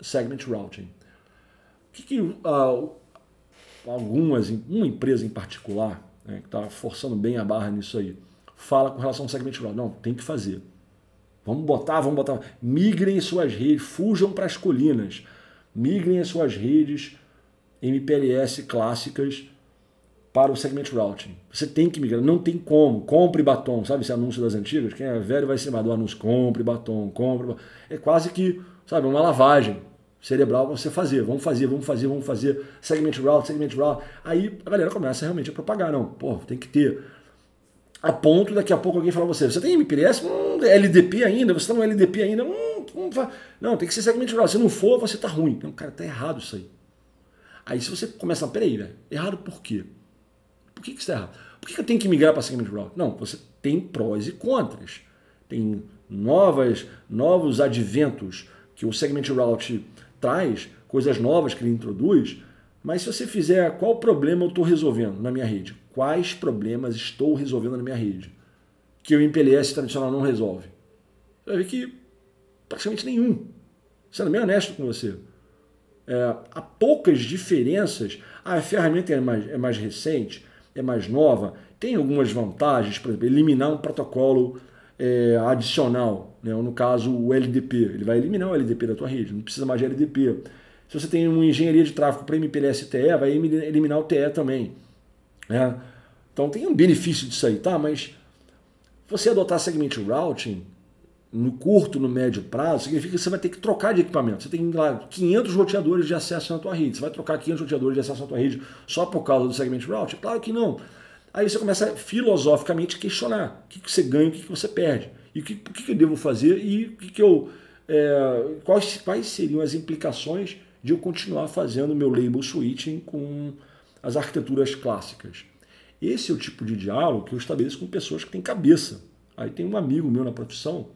[SPEAKER 1] Segment Routing. O que, que uh, algumas, uma empresa em particular, né, que está forçando bem a barra nisso aí, fala com relação ao segmento rural. Não, tem que fazer. Vamos botar, vamos botar. Migrem suas redes, fujam para as colinas. Migrem as suas redes MPLS clássicas para o segmento routing. Você tem que migrar, não tem como. Compre batom, sabe esse anúncio das antigas? Quem é velho vai se lembrar do anúncio, compre batom, compre batom. É quase que, sabe, uma lavagem cerebral você fazer. Vamos fazer, vamos fazer, vamos fazer. Segment route, segment route. Aí a galera começa realmente a propagar. Não, pô, tem que ter. A ponto daqui a pouco alguém fala você, você tem MPLS? Hum, LDP ainda? Você está no LDP ainda? Hum, hum, não, tem que ser segment route. Se não for, você está ruim. Não, cara, tá errado isso aí. Aí se você começa a, peraí, velho, errado por quê? Por que, que isso está errado? Por que, que eu tenho que migrar para segment route? Não, você tem prós e contras. Tem novas, novos adventos que o segment route traz, coisas novas que ele introduz, mas se você fizer qual problema eu estou resolvendo na minha rede, quais problemas estou resolvendo na minha rede, que o MPLS tradicional não resolve. Você vai ver que praticamente nenhum. Sendo bem honesto com você. É, há poucas diferenças. Ah, a ferramenta é mais, é mais recente, é mais nova, tem algumas vantagens, por exemplo, eliminar um protocolo é, adicional, né? ou no caso o LDP. Ele vai eliminar o LDP da tua rede, não precisa mais de LDP. Se você tem uma engenharia de tráfego para MPLS TE, vai eliminar o TE também. Né? Então tem um benefício disso aí, tá? Mas você adotar segment routing no curto, no médio prazo, significa que você vai ter que trocar de equipamento. Você tem lá 500 roteadores de acesso na tua rede. Você vai trocar 500 roteadores de acesso na tua rede só por causa do segment routing? Claro que não. Aí você começa a filosoficamente questionar o que, você ganha, o que, você perde, e o que, o que, eu devo fazer e o que, que eu, é, quais, quais seriam as implicações de eu continuar fazendo meu label switching com as arquiteturas clássicas. Esse é o tipo de diálogo que eu estabeleço com pessoas que têm cabeça. Aí tem um amigo meu na profissão,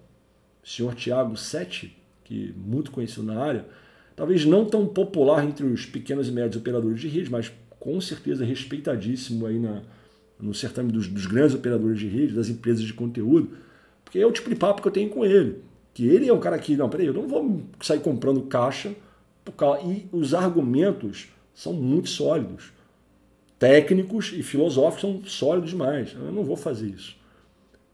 [SPEAKER 1] senhor Tiago Sete, que muito conhecido na área, talvez não tão popular entre os pequenos e médios operadores de rede, mas com certeza respeitadíssimo aí na, no certame dos, dos, grandes operadores de rede, das empresas de conteúdo, porque é o tipo de papo que eu tenho com ele. Que ele é um cara que, não, peraí, eu não vou sair comprando caixa, e os argumentos são muito sólidos. Técnicos e filosóficos são sólidos demais. Eu não vou fazer isso.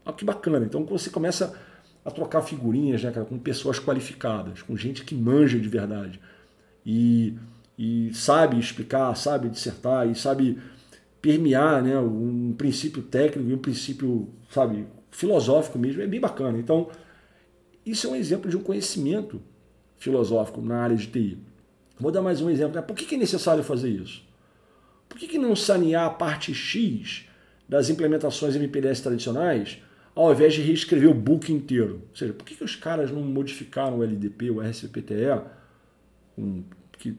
[SPEAKER 1] Olha que bacana. Então você começa a trocar figurinhas né, cara, com pessoas qualificadas, com gente que manja de verdade. E, e sabe explicar, sabe dissertar e sabe permear né, um princípio técnico e um princípio, sabe, filosófico mesmo, é bem bacana. Então, isso é um exemplo de um conhecimento filosófico na área de TI. Vou dar mais um exemplo. Né? Por que é necessário fazer isso? Por que não sanear a parte X das implementações MPLS tradicionais ao invés de reescrever o book inteiro? Ou seja, por que os caras não modificaram o LDP, o RCPTE, que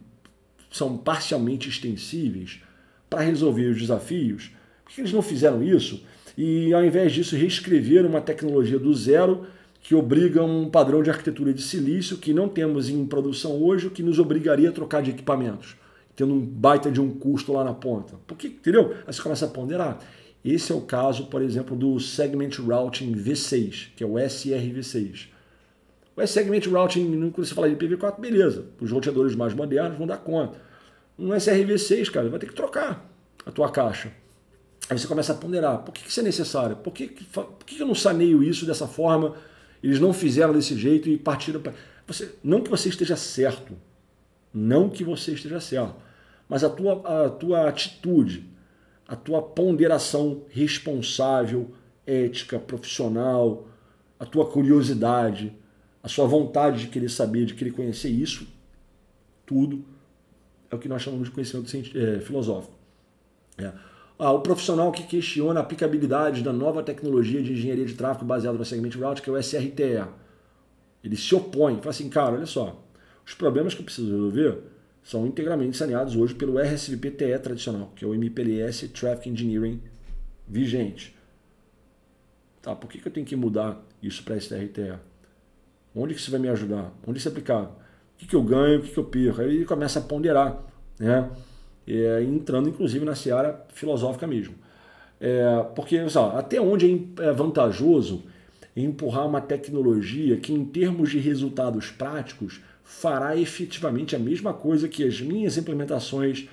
[SPEAKER 1] são parcialmente extensíveis, para resolver os desafios, por que eles não fizeram isso? E ao invés disso, reescrever uma tecnologia do zero que obriga um padrão de arquitetura de silício que não temos em produção hoje, o que nos obrigaria a trocar de equipamentos, tendo um baita de um custo lá na ponta. Por que, entendeu? Aí você começa a ponderar. Esse é o caso, por exemplo, do Segment Routing V6, que é o SRV6. O Segment Routing, quando você fala de IPv4, beleza. Os roteadores mais modernos vão dar conta um SRV6, cara, vai ter que trocar a tua caixa. Aí você começa a ponderar, por que, isso é necessário? Por que, por que eu não saneio isso dessa forma? Eles não fizeram desse jeito e partiram para... Você, não que você esteja certo, não que você esteja certo, mas a tua, a tua atitude, a tua ponderação responsável, ética, profissional, a tua curiosidade, a sua vontade de querer saber, de querer conhecer isso, tudo é o que nós chamamos de conhecimento é, filosófico. É. Ah, o profissional que questiona a aplicabilidade da nova tecnologia de engenharia de tráfego baseada no segment routing, que é o SRTE. Ele se opõe, fala assim, cara, olha só, os problemas que eu preciso resolver são integralmente saneados hoje pelo RSVP-TE tradicional, que é o MPLS Traffic Engineering vigente. Tá, por que, que eu tenho que mudar isso para SRTE? Onde que isso vai me ajudar? Onde isso é o que, que eu ganho, o que, que eu perco. Aí começa a ponderar, né? É, entrando inclusive na seara filosófica mesmo. É, porque só, até onde é, é vantajoso empurrar uma tecnologia que, em termos de resultados práticos, fará efetivamente a mesma coisa que as minhas implementações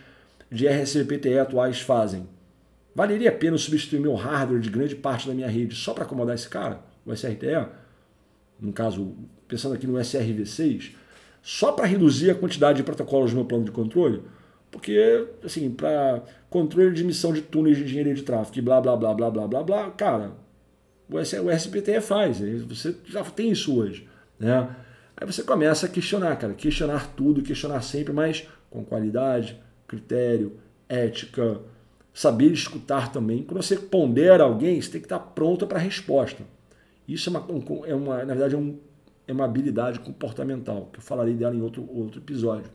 [SPEAKER 1] de RCPTE atuais fazem. Valeria a pena substituir meu hardware de grande parte da minha rede só para acomodar esse cara, o SRTE? No caso, pensando aqui no SRV6, só para reduzir a quantidade de protocolos no meu plano de controle, porque, assim, para controle de emissão de túneis de engenharia de tráfego e blá, blá, blá, blá, blá, blá, blá, cara, o SBTE faz, você já tem isso hoje, né? Aí você começa a questionar, cara, questionar tudo, questionar sempre, mas com qualidade, critério, ética, saber escutar também. Quando você pondera alguém, você tem que estar pronto para a resposta. Isso é, uma, é uma, na verdade, é um é uma habilidade comportamental, que eu falarei dela em outro, outro episódio.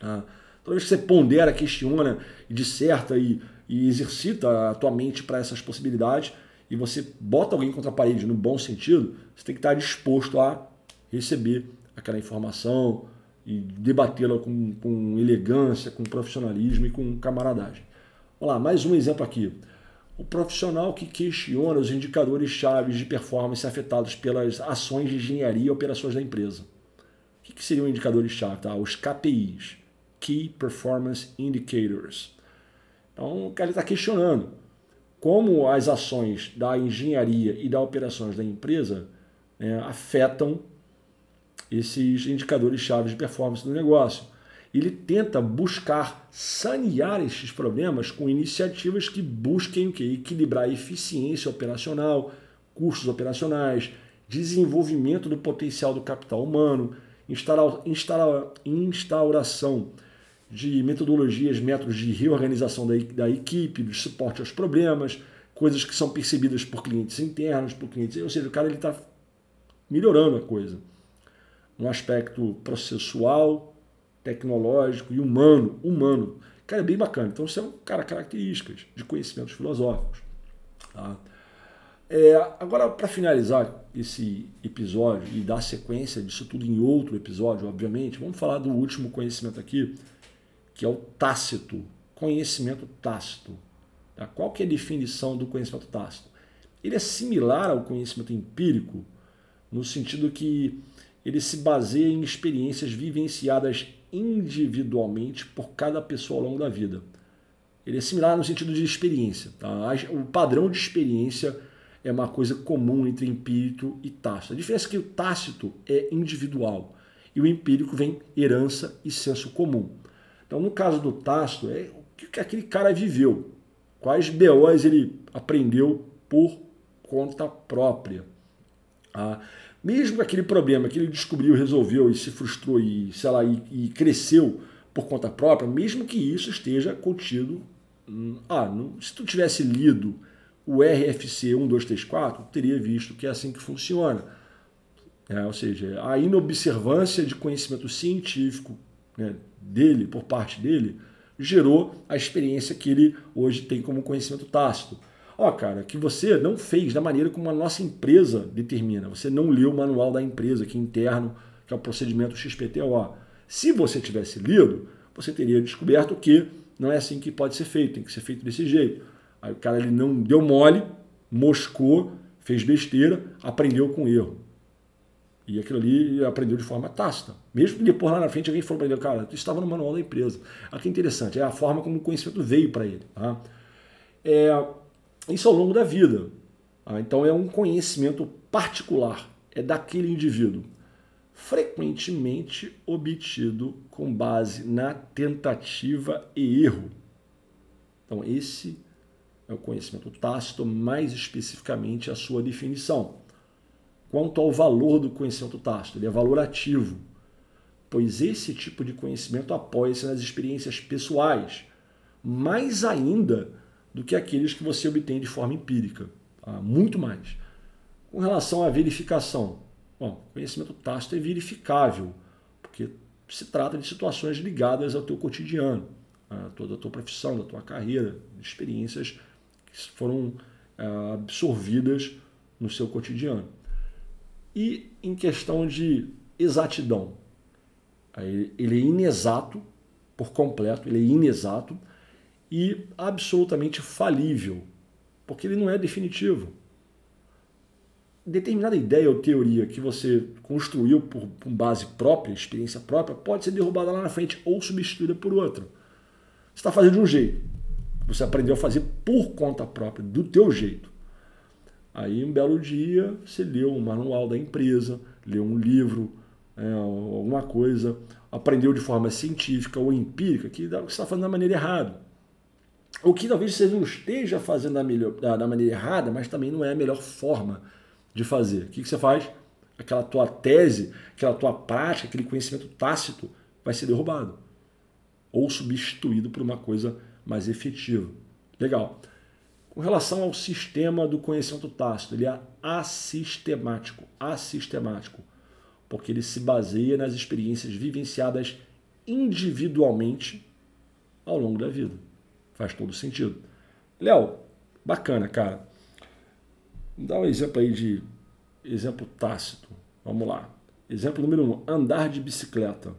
[SPEAKER 1] Ah, toda vez que você pondera, questiona, disserta e, e exercita a tua mente para essas possibilidades e você bota alguém contra a parede no bom sentido, você tem que estar disposto a receber aquela informação e debatê-la com, com elegância, com profissionalismo e com camaradagem. Vamos lá, mais um exemplo aqui. o profissional que questiona os indicadores chaves de performance afetados pelas ações de engenharia e operações da empresa. O que, que seriam indicadores chave? Tá? Os KPIs, Key Performance Indicators. Então, o cara está questionando como as ações da engenharia e das operações da empresa né, afetam esses indicadores chaves de performance do negócio ele tenta buscar sanear esses problemas com iniciativas que busquem que? equilibrar a eficiência operacional, custos operacionais, desenvolvimento do potencial do capital humano, instaura, instaura, instauração de metodologias, métodos de reorganização da, da equipe, de suporte aos problemas, coisas que são percebidas por clientes internos, por clientes, ou seja, o cara está melhorando a coisa. Um aspecto processual, tecnológico e humano, humano. Cara, é bem bacana. Então, são, cara, características de conhecimentos filosóficos. Tá? É, agora, para finalizar esse episódio e dar sequência disso tudo em outro episódio, obviamente, vamos falar do último conhecimento aqui, que é o tácito. Conhecimento tácito. Tá? Qual que é a definição do conhecimento tácito? Ele é similar ao conhecimento empírico, no sentido que ele se baseia em experiências vivenciadas individualmente por cada pessoa ao longo da vida. Ele é similar no sentido de experiência. Tá? O padrão de experiência é uma coisa comum entre empírico e tácito. A diferença é que o tácito é individual e o empírico vem herança e senso comum. Então, no caso do tácito, é o que aquele cara viveu, quais BOs ele aprendeu por conta própria. Ah, mesmo aquele problema que ele descobriu, resolveu e se frustrou e, sei lá, e, e cresceu por conta própria, mesmo que isso esteja contido. Hum, ah, não, se tu tivesse lido o RFC 1234, tu teria visto que é assim que funciona. É, ou seja, a inobservância de conhecimento científico né, dele, por parte dele, gerou a experiência que ele hoje tem como conhecimento tácito. Ó, cara, que você não fez da maneira como a nossa empresa determina. Você não leu o manual da empresa, que é interno, que é o procedimento XPTO. Se você tivesse lido, você teria descoberto que não é assim que pode ser feito, tem que ser feito desse jeito. Aí o cara ele não deu mole, moscou, fez besteira, aprendeu com erro. E aquilo ali aprendeu de forma tácita. Mesmo depois lá na frente alguém falou para ele, cara, tu estava no manual da empresa. Aqui é interessante, é a forma como o conhecimento veio para ele. Tá? É, isso ao longo da vida. Ah, então é um conhecimento particular, é daquele indivíduo, frequentemente obtido com base na tentativa e erro. Então esse é o conhecimento tácito, mais especificamente a sua definição. Quanto ao valor do conhecimento tácito, ele é valorativo, pois esse tipo de conhecimento apoia-se nas experiências pessoais, mais ainda do que aqueles que você obtém de forma empírica. Tá? Muito mais. Com relação à verificação, bom, conhecimento tácito é verificável, porque se trata de situações ligadas ao teu cotidiano, a toda a tua profissão, da tua carreira, experiências que foram é, absorvidas no seu cotidiano. E em questão de exatidão, ele é inexato por completo, ele é inexato, e absolutamente falível, porque ele não é definitivo. Determinada ideia ou teoria que você construiu por, por base própria, experiência própria, pode ser derrubada lá na frente ou substituída por outra. Você está fazendo de um jeito, você aprendeu a fazer por conta própria, do teu jeito. Aí um belo dia você leu um manual da empresa, leu um livro, é, alguma coisa, aprendeu de forma científica ou empírica que você está fazendo da maneira errada. O que talvez você não esteja fazendo da, melhor, da, da maneira errada, mas também não é a melhor forma de fazer. O que, que você faz? Aquela tua tese, aquela tua prática, aquele conhecimento tácito vai ser derrubado ou substituído por uma coisa mais efetiva. Legal. Com relação ao sistema do conhecimento tácito, ele é assistemático, assistemático, porque ele se baseia nas experiências vivenciadas individualmente ao longo da vida. Faz todo sentido. Léo, bacana, cara. Dá um exemplo aí de exemplo tácito. Vamos lá. Exemplo número um, andar de bicicleta.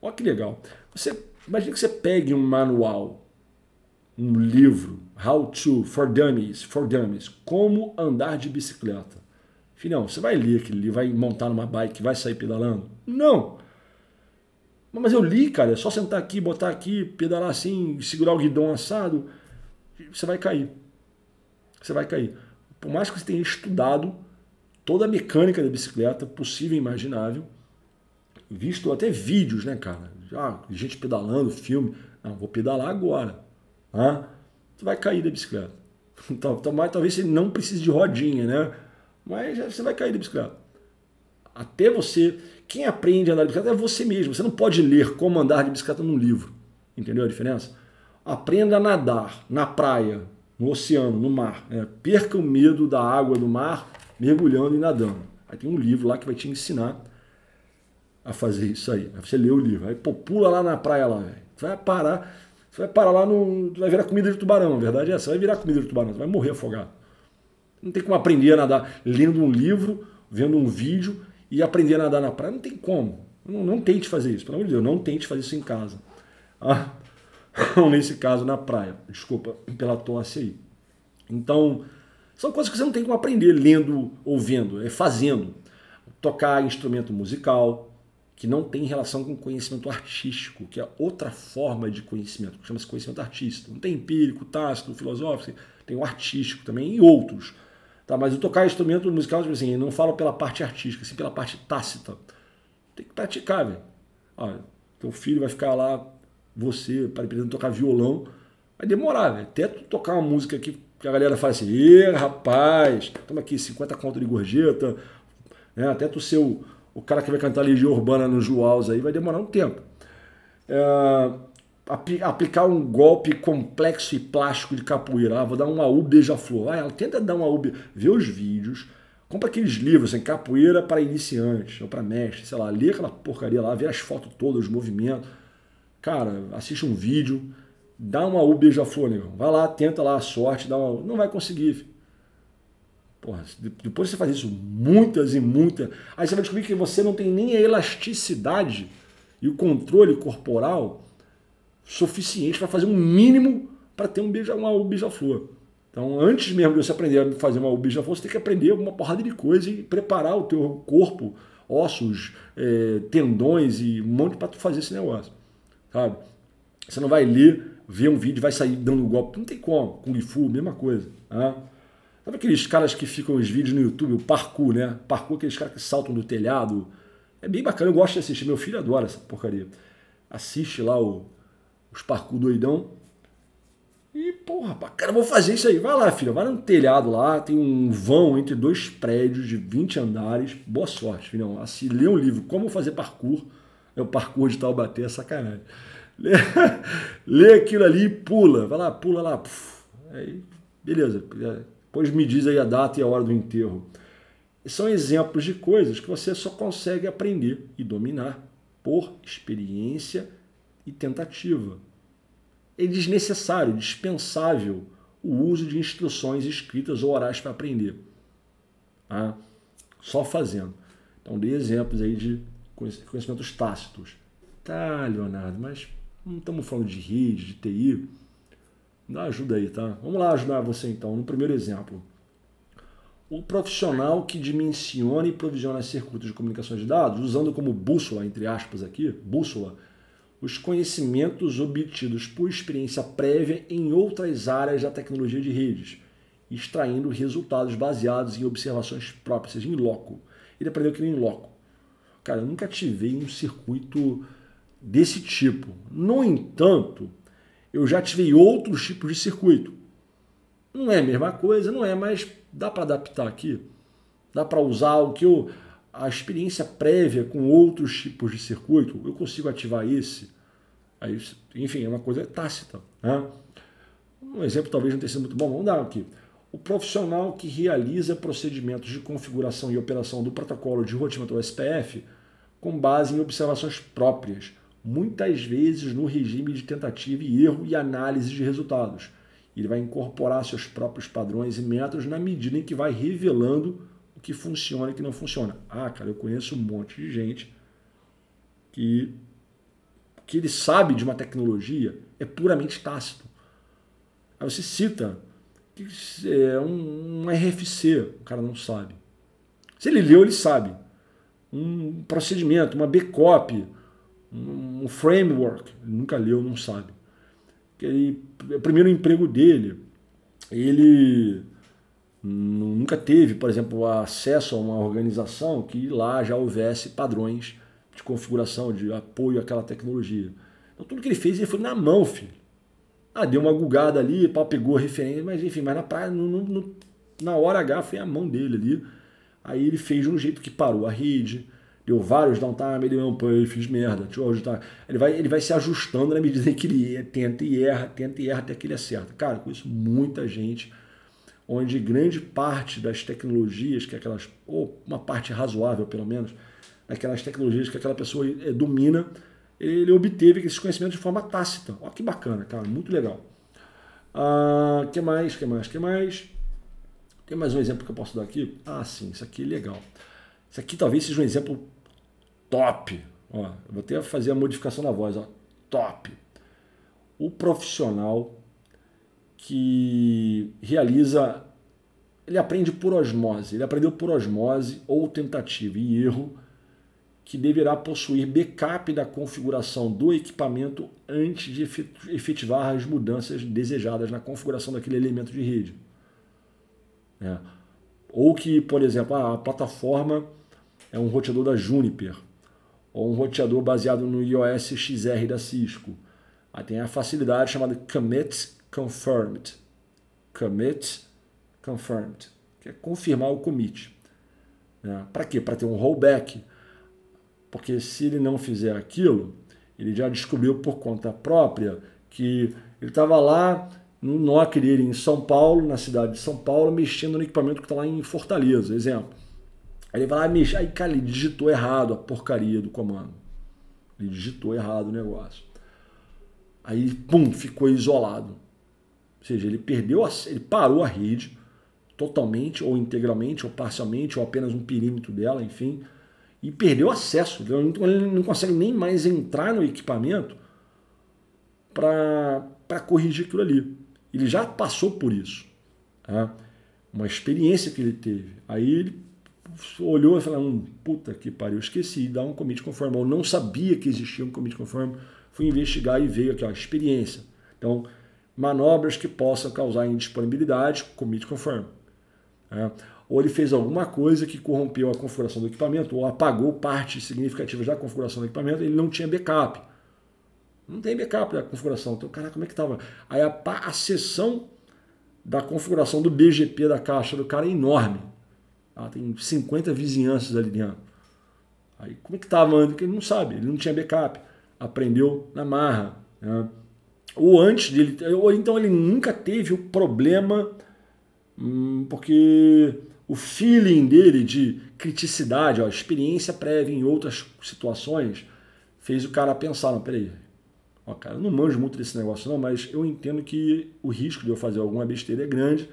[SPEAKER 1] Olha que legal. Você imagina que você pegue um manual um livro, How to for Dummies, for Dummies, como andar de bicicleta. Filhão, você vai ler aquele livro, vai montar numa bike, vai sair pedalando? Não. Mas eu li, cara, é só sentar aqui, botar aqui, pedalar assim, segurar o guidão assado, você vai cair. Você vai cair. Por mais que você tenha estudado toda a mecânica da bicicleta possível e imaginável, visto até vídeos, né, cara? Já gente pedalando, filme. Não, vou pedalar agora. Ah, você vai cair da bicicleta. [LAUGHS] Talvez você não precise de rodinha, né? Mas você vai cair da bicicleta. Até você. Quem aprende a andar de bicicleta é você mesmo. Você não pode ler como andar de bicicleta num livro. Entendeu a diferença? Aprenda a nadar na praia, no oceano, no mar. Né? Perca o medo da água do mar, mergulhando e nadando. Aí tem um livro lá que vai te ensinar a fazer isso aí. Aí você lê o livro. Aí pô, pula lá na praia lá. Vai parar. Você vai parar lá no. Vai virar comida de tubarão, a verdade é essa. Vai virar comida de tubarão, você vai morrer afogado. Não tem como aprender a nadar lendo um livro, vendo um vídeo e aprender a nadar na praia. Não tem como. Não, não tente fazer isso, pelo amor de Deus, não tente fazer isso em casa. Ah, [LAUGHS] ou nesse caso na praia. Desculpa pela tosse aí. Então, são coisas que você não tem como aprender lendo ou vendo, é fazendo. Tocar instrumento musical, que não tem relação com conhecimento artístico, que é outra forma de conhecimento, que chama-se conhecimento artístico. Não tem empírico, tácito, filosófico, tem o artístico também e outros. Tá, mas o tocar instrumento musical, tipo assim, não falo pela parte artística, sim pela parte tácita. Tem que praticar, velho. Teu filho vai ficar lá, você, para aprender a tocar violão, vai demorar, velho. Até tu tocar uma música aqui que a galera fala assim, rapaz, toma aqui 50 conto de gorjeta, né? até tu ser o, o cara que vai cantar Legião Urbana no Joaus aí vai demorar um tempo. É, aplicar um golpe complexo e plástico de capoeira. Ah, vou dar um AU beija-flor. Ah, ela tenta dar um AU, vê os vídeos, compra aqueles livros, assim, capoeira para iniciantes ou para mestre, sei lá, lê aquela porcaria lá, vê as fotos todas, os movimentos. Cara, assiste um vídeo, dá uma AU beija-flor, negão. Vai lá, tenta lá a sorte, dá uma Não vai conseguir, filho. Porra, depois você faz isso muitas e muitas, aí você vai descobrir que você não tem nem a elasticidade e o controle corporal suficiente para fazer um mínimo para ter um beija, uma beija-flor. Então, antes mesmo de você aprender a fazer uma beija-flor, você tem que aprender uma porrada de coisa e preparar o teu corpo, ossos, é, tendões e um monte para fazer esse negócio. Sabe? Você não vai ler, ver um vídeo, vai sair dando um golpe. Não tem como. Kung Fu, mesma coisa. Tá? Sabe aqueles caras que ficam os vídeos no YouTube, o parkour, né? Parkour, aqueles caras que saltam do telhado. É bem bacana, eu gosto de assistir. Meu filho adora essa porcaria. Assiste lá o, os parkour doidão. E, porra, cara, vou fazer isso aí. Vai lá, filha, vai no telhado lá, tem um vão entre dois prédios de 20 andares. Boa sorte, filhão. Assim, lê um livro, Como Fazer Parkour. É o parkour de Taubaté, é sacanagem. Lê, [LAUGHS] lê aquilo ali e pula. Vai lá, pula lá. Aí, beleza. Depois me diz aí a data e a hora do enterro. São exemplos de coisas que você só consegue aprender e dominar por experiência e tentativa. É desnecessário, dispensável o uso de instruções escritas ou orais para aprender. Tá? Só fazendo. Então, dei exemplos aí de conhecimentos tácitos. Tá, Leonardo, mas não estamos falando de rede, de TI. Dá ajuda aí, tá? Vamos lá ajudar você então. No primeiro exemplo, o profissional que dimensiona e provisiona circuitos de comunicação de dados, usando como bússola, entre aspas aqui, bússola, os conhecimentos obtidos por experiência prévia em outras áreas da tecnologia de redes, extraindo resultados baseados em observações próprias, seja, em loco. Ele aprendeu aquilo em loco. Cara, eu nunca ativei um circuito desse tipo. No entanto, eu já tive outros tipos de circuito. Não é a mesma coisa, não é, mas dá para adaptar aqui. Dá para usar o que eu a experiência prévia com outros tipos de circuito, eu consigo ativar esse. Aí, enfim, é uma coisa tácita. Né? Um exemplo talvez não tenha sido muito bom, vamos dar aqui. O profissional que realiza procedimentos de configuração e operação do protocolo de roteamento SPF com base em observações próprias, muitas vezes no regime de tentativa e erro e análise de resultados. Ele vai incorporar seus próprios padrões e métodos na medida em que vai revelando que funciona e que não funciona. Ah, cara, eu conheço um monte de gente que que ele sabe de uma tecnologia é puramente tácito. Aí você cita que é um, um RFC, o cara não sabe. Se ele leu, ele sabe. Um procedimento, uma backup, um framework, ele nunca leu, não sabe. Ele, o primeiro emprego dele, ele nunca teve, por exemplo, acesso a uma organização que lá já houvesse padrões de configuração, de apoio àquela tecnologia. Então tudo que ele fez ele foi na mão, filho. Ah, deu uma gugada ali, pau pegou a referência, mas enfim, mas na praia, no, no, na hora H foi a mão dele ali. Aí ele fez de um jeito que parou a rede, deu vários downtime, ele não, pô, eu fiz merda, deixa eu ajustar. Ele vai, ele vai se ajustando na medida em que ele tenta e erra, tenta e erra até que ele acerta. Cara, com isso muita gente onde grande parte das tecnologias, que aquelas, ou uma parte razoável pelo menos, daquelas tecnologias que aquela pessoa eh, domina, ele obteve esses conhecimentos de forma tácita. Olha que bacana, cara, muito legal. Ah, que mais, que mais, que mais? Tem mais um exemplo que eu posso dar aqui? Ah, sim, isso aqui é legal. Isso aqui talvez seja um exemplo top. Ó, vou até fazer a modificação da voz. Ó. Top. O profissional que realiza, ele aprende por osmose, ele aprendeu por osmose ou tentativa e erro, que deverá possuir backup da configuração do equipamento antes de efetivar as mudanças desejadas na configuração daquele elemento de rede. É. Ou que, por exemplo, a plataforma é um roteador da Juniper, ou um roteador baseado no iOS XR da Cisco. Aí tem a facilidade chamada Commit confirmed. Commit confirmed, que é confirmar o commit. Né? Para quê? Para ter um rollback. Porque se ele não fizer aquilo, ele já descobriu por conta própria que ele estava lá no NOC dele em São Paulo, na cidade de São Paulo, mexendo no equipamento que está lá em Fortaleza, exemplo. Aí ele vai lá mexer, aí cara, ele digitou errado a porcaria do comando. Ele digitou errado o negócio. Aí, pum, ficou isolado. Ou seja, ele perdeu, a, ele parou a rede totalmente, ou integralmente, ou parcialmente, ou apenas um perímetro dela, enfim, e perdeu acesso. Ele não consegue nem mais entrar no equipamento para corrigir aquilo ali. Ele já passou por isso. Tá? Uma experiência que ele teve. Aí ele olhou e falou: hum, puta que pariu, esqueci de dar um commit conforme. Eu não sabia que existia um commit conforme. Fui investigar e veio aqui, ó, experiência. Então, manobras que possam causar indisponibilidade, commit confirm. É. Ou ele fez alguma coisa que corrompeu a configuração do equipamento, ou apagou partes significativas da configuração do equipamento, ele não tinha backup. Não tem backup da configuração. Então, cara, como é que estava? Aí a, a seção da configuração do BGP da caixa do cara é enorme. Ah, tem 50 vizinhanças ali dentro. Aí como é que estava ele não sabe, ele não tinha backup. Aprendeu na marra. Né? Ou antes dele, ou então ele nunca teve o problema, hum, porque o feeling dele de criticidade, ó, experiência prévia em outras situações, fez o cara pensar, não, peraí, ó, cara, eu não manjo muito desse negócio não, mas eu entendo que o risco de eu fazer alguma besteira é grande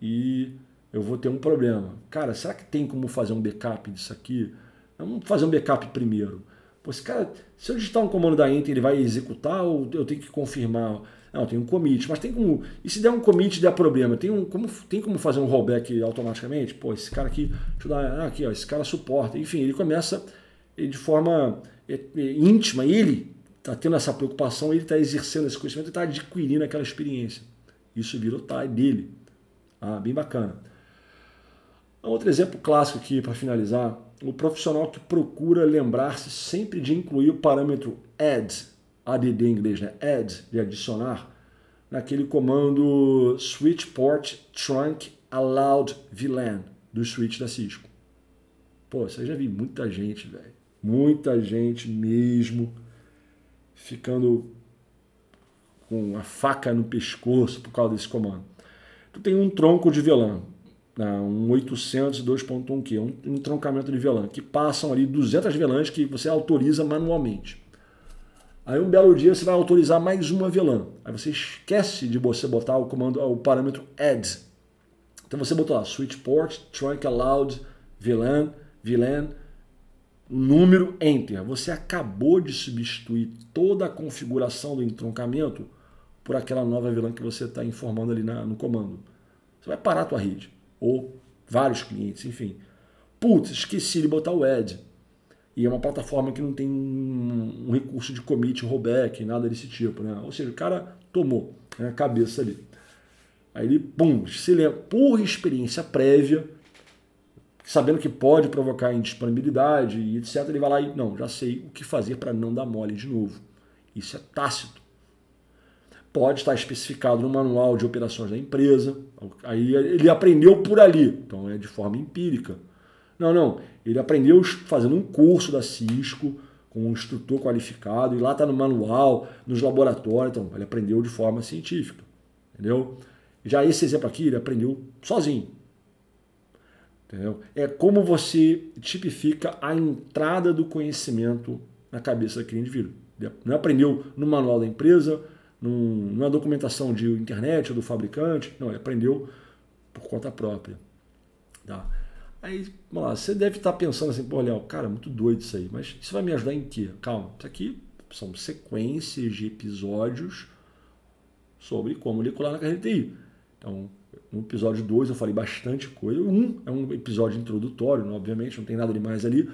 [SPEAKER 1] e eu vou ter um problema. Cara, será que tem como fazer um backup disso aqui? Vamos fazer um backup primeiro. Esse cara, se eu digitar um comando da enter, ele vai executar ou eu tenho que confirmar? Não, tem um commit, mas tem como. E se der um commit der problema, tem, um, como, tem como fazer um rollback automaticamente? Pô, esse cara aqui, deixa eu dar. Ah, aqui, ó, esse cara suporta. Enfim, ele começa de forma é, é, íntima, ele está tendo essa preocupação, ele está exercendo esse conhecimento, está adquirindo aquela experiência. Isso virou tá, dele. Ah, bem bacana. Outro exemplo clássico aqui para finalizar o profissional que procura lembrar-se sempre de incluir o parâmetro add, add em inglês, né? add, de adicionar, naquele comando switch port trunk allowed VLAN do switch da Cisco. Pô, você já vi muita gente, velho. Muita gente mesmo ficando com a faca no pescoço por causa desse comando. Tu tem um tronco de VLAN, um 800 2.1 q um entroncamento de VLAN, que passam ali 200 VLANs que você autoriza manualmente. Aí um belo dia você vai autorizar mais uma VLAN. Aí você esquece de você botar o comando, o parâmetro add. Então você botou lá switch port, trunk allowed, VLAN, VLAN, número enter. Você acabou de substituir toda a configuração do entroncamento por aquela nova vilã que você está informando ali na, no comando. Você vai parar a tua rede. Ou vários clientes, enfim. Putz, esqueci de botar o Ed. E é uma plataforma que não tem um, um recurso de commit, rollback, nada desse tipo. Né? Ou seja, o cara tomou né, a cabeça ali. Aí ele, pum, se lembra, por experiência prévia, sabendo que pode provocar indisponibilidade e etc., ele vai lá e, não, já sei o que fazer para não dar mole de novo. Isso é tácito. Pode estar especificado no manual de operações da empresa. Aí ele aprendeu por ali, então é de forma empírica. Não, não. Ele aprendeu fazendo um curso da Cisco com um instrutor qualificado e lá está no manual, nos laboratórios. Então, ele aprendeu de forma científica. Entendeu? Já esse exemplo aqui, ele aprendeu sozinho. Entendeu? É como você tipifica a entrada do conhecimento na cabeça daquele indivíduo. Não aprendeu no manual da empresa, numa documentação de internet ou do fabricante. Não, ele aprendeu por conta própria. Tá? Aí, vamos lá, você deve estar pensando assim, pô, Léo, cara, muito doido isso aí, mas isso vai me ajudar em quê? Calma, isso aqui são sequências de episódios sobre como molecular na carreira de TI. Então, no episódio 2 eu falei bastante coisa. Um é um episódio introdutório, obviamente, não tem nada demais ali.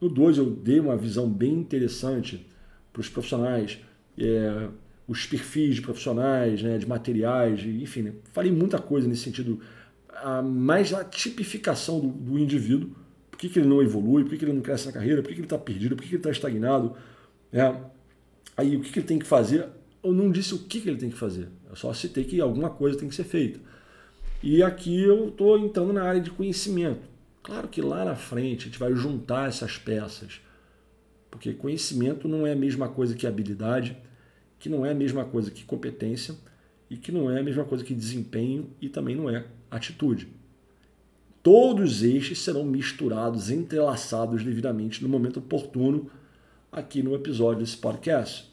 [SPEAKER 1] No 2 eu dei uma visão bem interessante para os profissionais, é, os perfis de profissionais, né, de materiais, enfim, né? falei muita coisa nesse sentido a, mais a tipificação do, do indivíduo, por que, que, ele não evolui, por que, que, ele não cresce na carreira, por que, que ele está perdido, por que, ele está estagnado. É, aí o que, ele tem que fazer? Eu não disse o que ele tem que fazer, eu só citei que alguma coisa tem que ser feita. E aqui eu estou entrando na área de conhecimento. Claro que lá na frente a gente vai juntar essas peças, porque conhecimento não é a mesma coisa que habilidade, que não é a mesma coisa que competência e que não é a mesma coisa que desempenho e também não é atitude. Todos estes serão misturados, entrelaçados devidamente no momento oportuno aqui no episódio desse podcast.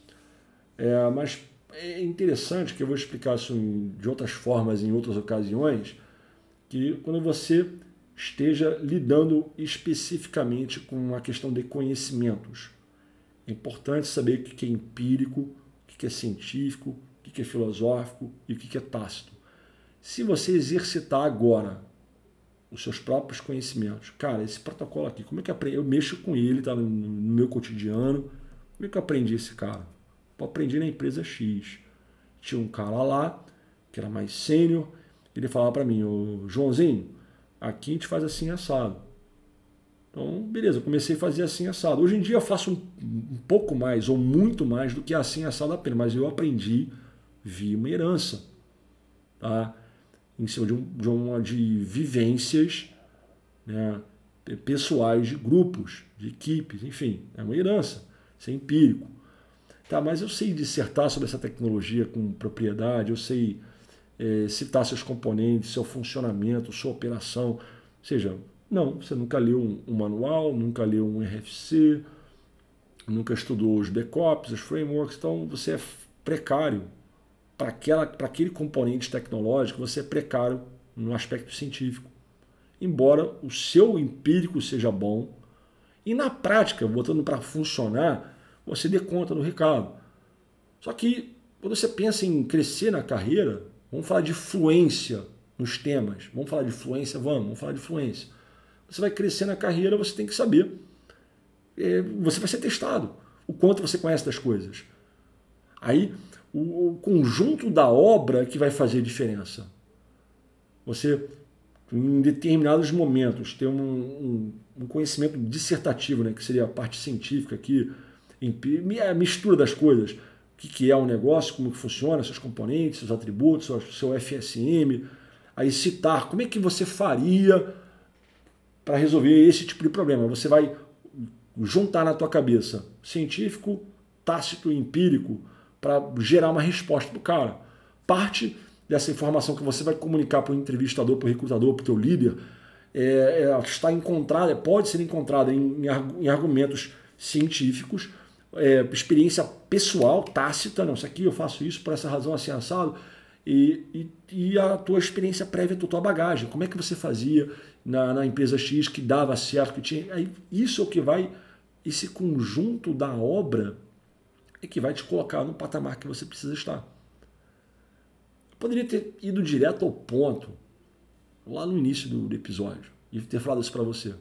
[SPEAKER 1] É, mas é interessante que eu vou explicar isso de outras formas em outras ocasiões, que quando você esteja lidando especificamente com a questão de conhecimentos, é importante saber o que é empírico, o que é científico, o que é filosófico e o que é tácito. Se você exercitar agora os seus próprios conhecimentos, cara, esse protocolo aqui, como é que eu? Eu mexo com ele, tá no, meu cotidiano. Como é que eu aprendi esse cara? Eu aprendi na empresa X. Tinha um cara lá, que era mais sênior, ele falava para mim, Joãozinho, aqui a gente faz assim assado. Então, beleza, comecei a fazer assim assado. Hoje em dia eu faço um, um pouco mais ou muito mais do que assim assado apenas, mas eu aprendi via uma herança. Tá? em cima de, um, de uma de vivências né, pessoais de grupos, de equipes, enfim, é uma herança, isso é empírico. Tá, mas eu sei dissertar sobre essa tecnologia com propriedade, eu sei é, citar seus componentes, seu funcionamento, sua operação. Ou seja, não, você nunca leu um, um manual, nunca leu um RFC, nunca estudou os backups, os frameworks, então você é precário para aquele componente tecnológico, você é precário no aspecto científico. Embora o seu empírico seja bom, e na prática, botando para funcionar, você dê conta do recado. Só que quando você pensa em crescer na carreira, vamos falar de fluência nos temas. Vamos falar de fluência? Vamos, vamos falar de fluência. Você vai crescer na carreira, você tem que saber. É, você vai ser testado. O quanto você conhece das coisas. Aí o, o conjunto da obra que vai fazer diferença. Você, em determinados momentos, ter um, um, um conhecimento dissertativo, né, que seria a parte científica aqui, a mistura das coisas. O que, que é um negócio, como que funciona, seus componentes, seus atributos, seu FSM. Aí citar como é que você faria para resolver esse tipo de problema. Você vai juntar na tua cabeça científico, tácito e empírico para gerar uma resposta para o cara. Parte dessa informação que você vai comunicar para o entrevistador, para o recrutador, para o teu líder, é, é, está encontrada, pode ser encontrada em, em argumentos científicos, é, experiência pessoal, tácita, não, isso aqui eu faço isso por essa razão assim assado, e, e, e, a tua experiência prévia, a tua bagagem, como é que você fazia na, na empresa X que dava certo, que tinha, aí, isso é o que vai, esse conjunto da obra é que vai te colocar no patamar que você precisa estar. Poderia ter ido direto ao ponto, lá no início do, episódio, e ter falado isso para você.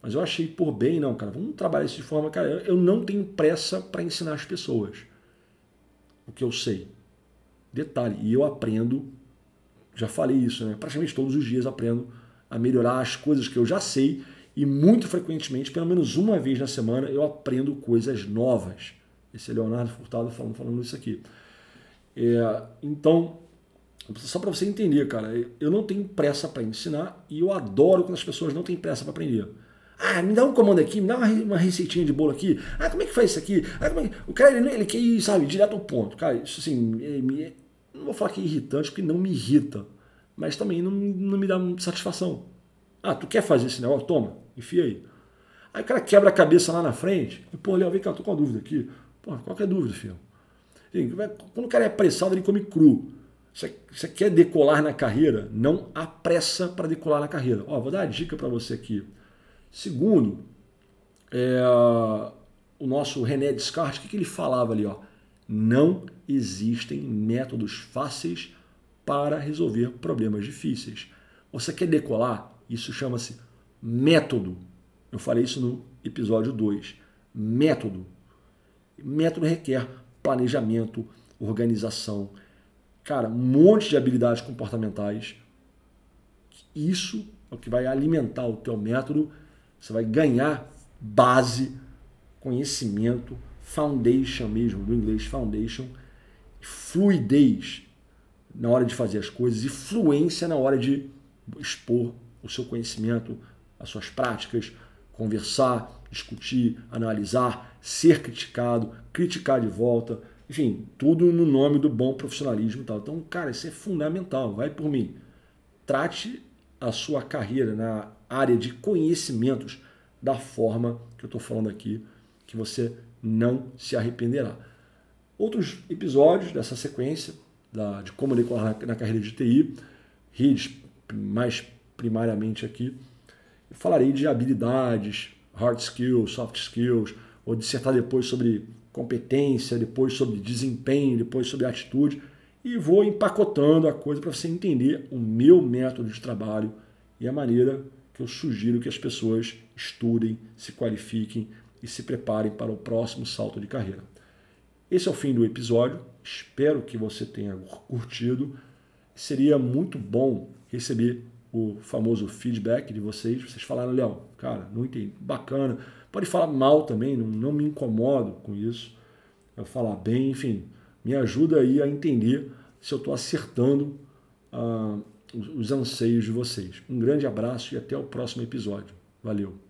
[SPEAKER 1] Mas eu achei por bem, não, cara, vamos trabalhar isso de forma, cara, eu não tenho pressa para ensinar as pessoas o que eu sei. Detalhe, e eu aprendo, já falei isso, né? Praticamente todos os dias aprendo a melhorar as coisas que eu já sei e muito frequentemente, pelo menos uma vez na semana, eu aprendo coisas novas. Esse é Leonardo Furtado falando, falando isso aqui. É, então, só para você entender, cara, eu não tenho pressa para ensinar e eu adoro quando as pessoas não têm pressa para aprender. Ah, me dá um comando aqui, me dá uma, uma receitinha de bolo aqui. Ah, como é que faz isso aqui? Ah, é que... O cara, ele, ele, quer ir, sabe, direto ao ponto. Cara, isso assim, me, não vou falar que é irritante, porque não me irrita. Mas também não, não me dá satisfação. Ah, tu quer fazer esse negócio? Toma, enfia aí. Aí o cara quebra a cabeça lá na frente. E, pô, Léo, vem cá, tô com uma dúvida aqui. Pô, qual que é a dúvida, filho? Quando o cara é apressado, ele come cru. Você, você quer decolar na carreira? Não apressa para decolar na carreira. Ó, vou dar uma dica para você aqui. Segundo, é, o nosso René Descartes, o que, que ele falava ali? Ó? Não existem métodos fáceis para resolver problemas difíceis. Você quer decolar? Isso chama-se método. Eu falei isso no episódio 2. Método. Método requer planejamento, organização, cara, um monte de habilidades comportamentais. Isso é o que vai alimentar o teu método você vai ganhar base, conhecimento, foundation mesmo, do inglês foundation, fluidez na hora de fazer as coisas e fluência na hora de expor o seu conhecimento, as suas práticas, conversar, discutir, analisar, ser criticado, criticar de volta, enfim, tudo no nome do bom profissionalismo e tal. Então, cara, isso é fundamental, vai por mim. Trate a sua carreira na área de conhecimentos da forma que eu estou falando aqui, que você não se arrependerá. Outros episódios dessa sequência da, de como decorar na, na carreira de TI, redes mais primariamente aqui, eu falarei de habilidades, hard skills, soft skills, ou dissertar depois sobre competência, depois sobre desempenho, depois sobre atitude, e vou empacotando a coisa para você entender o meu método de trabalho e a maneira que eu sugiro que as pessoas estudem, se qualifiquem e se preparem para o próximo salto de carreira. Esse é o fim do episódio. Espero que você tenha curtido. Seria muito bom receber o famoso feedback de vocês. Vocês falaram, Léo, cara, não entendi, bacana. Pode falar mal também, não, não me incomodo com isso. Eu falar bem, enfim, me ajuda aí a entender se eu estou acertando uh, os anseios de vocês. Um grande abraço e até o próximo episódio. Valeu!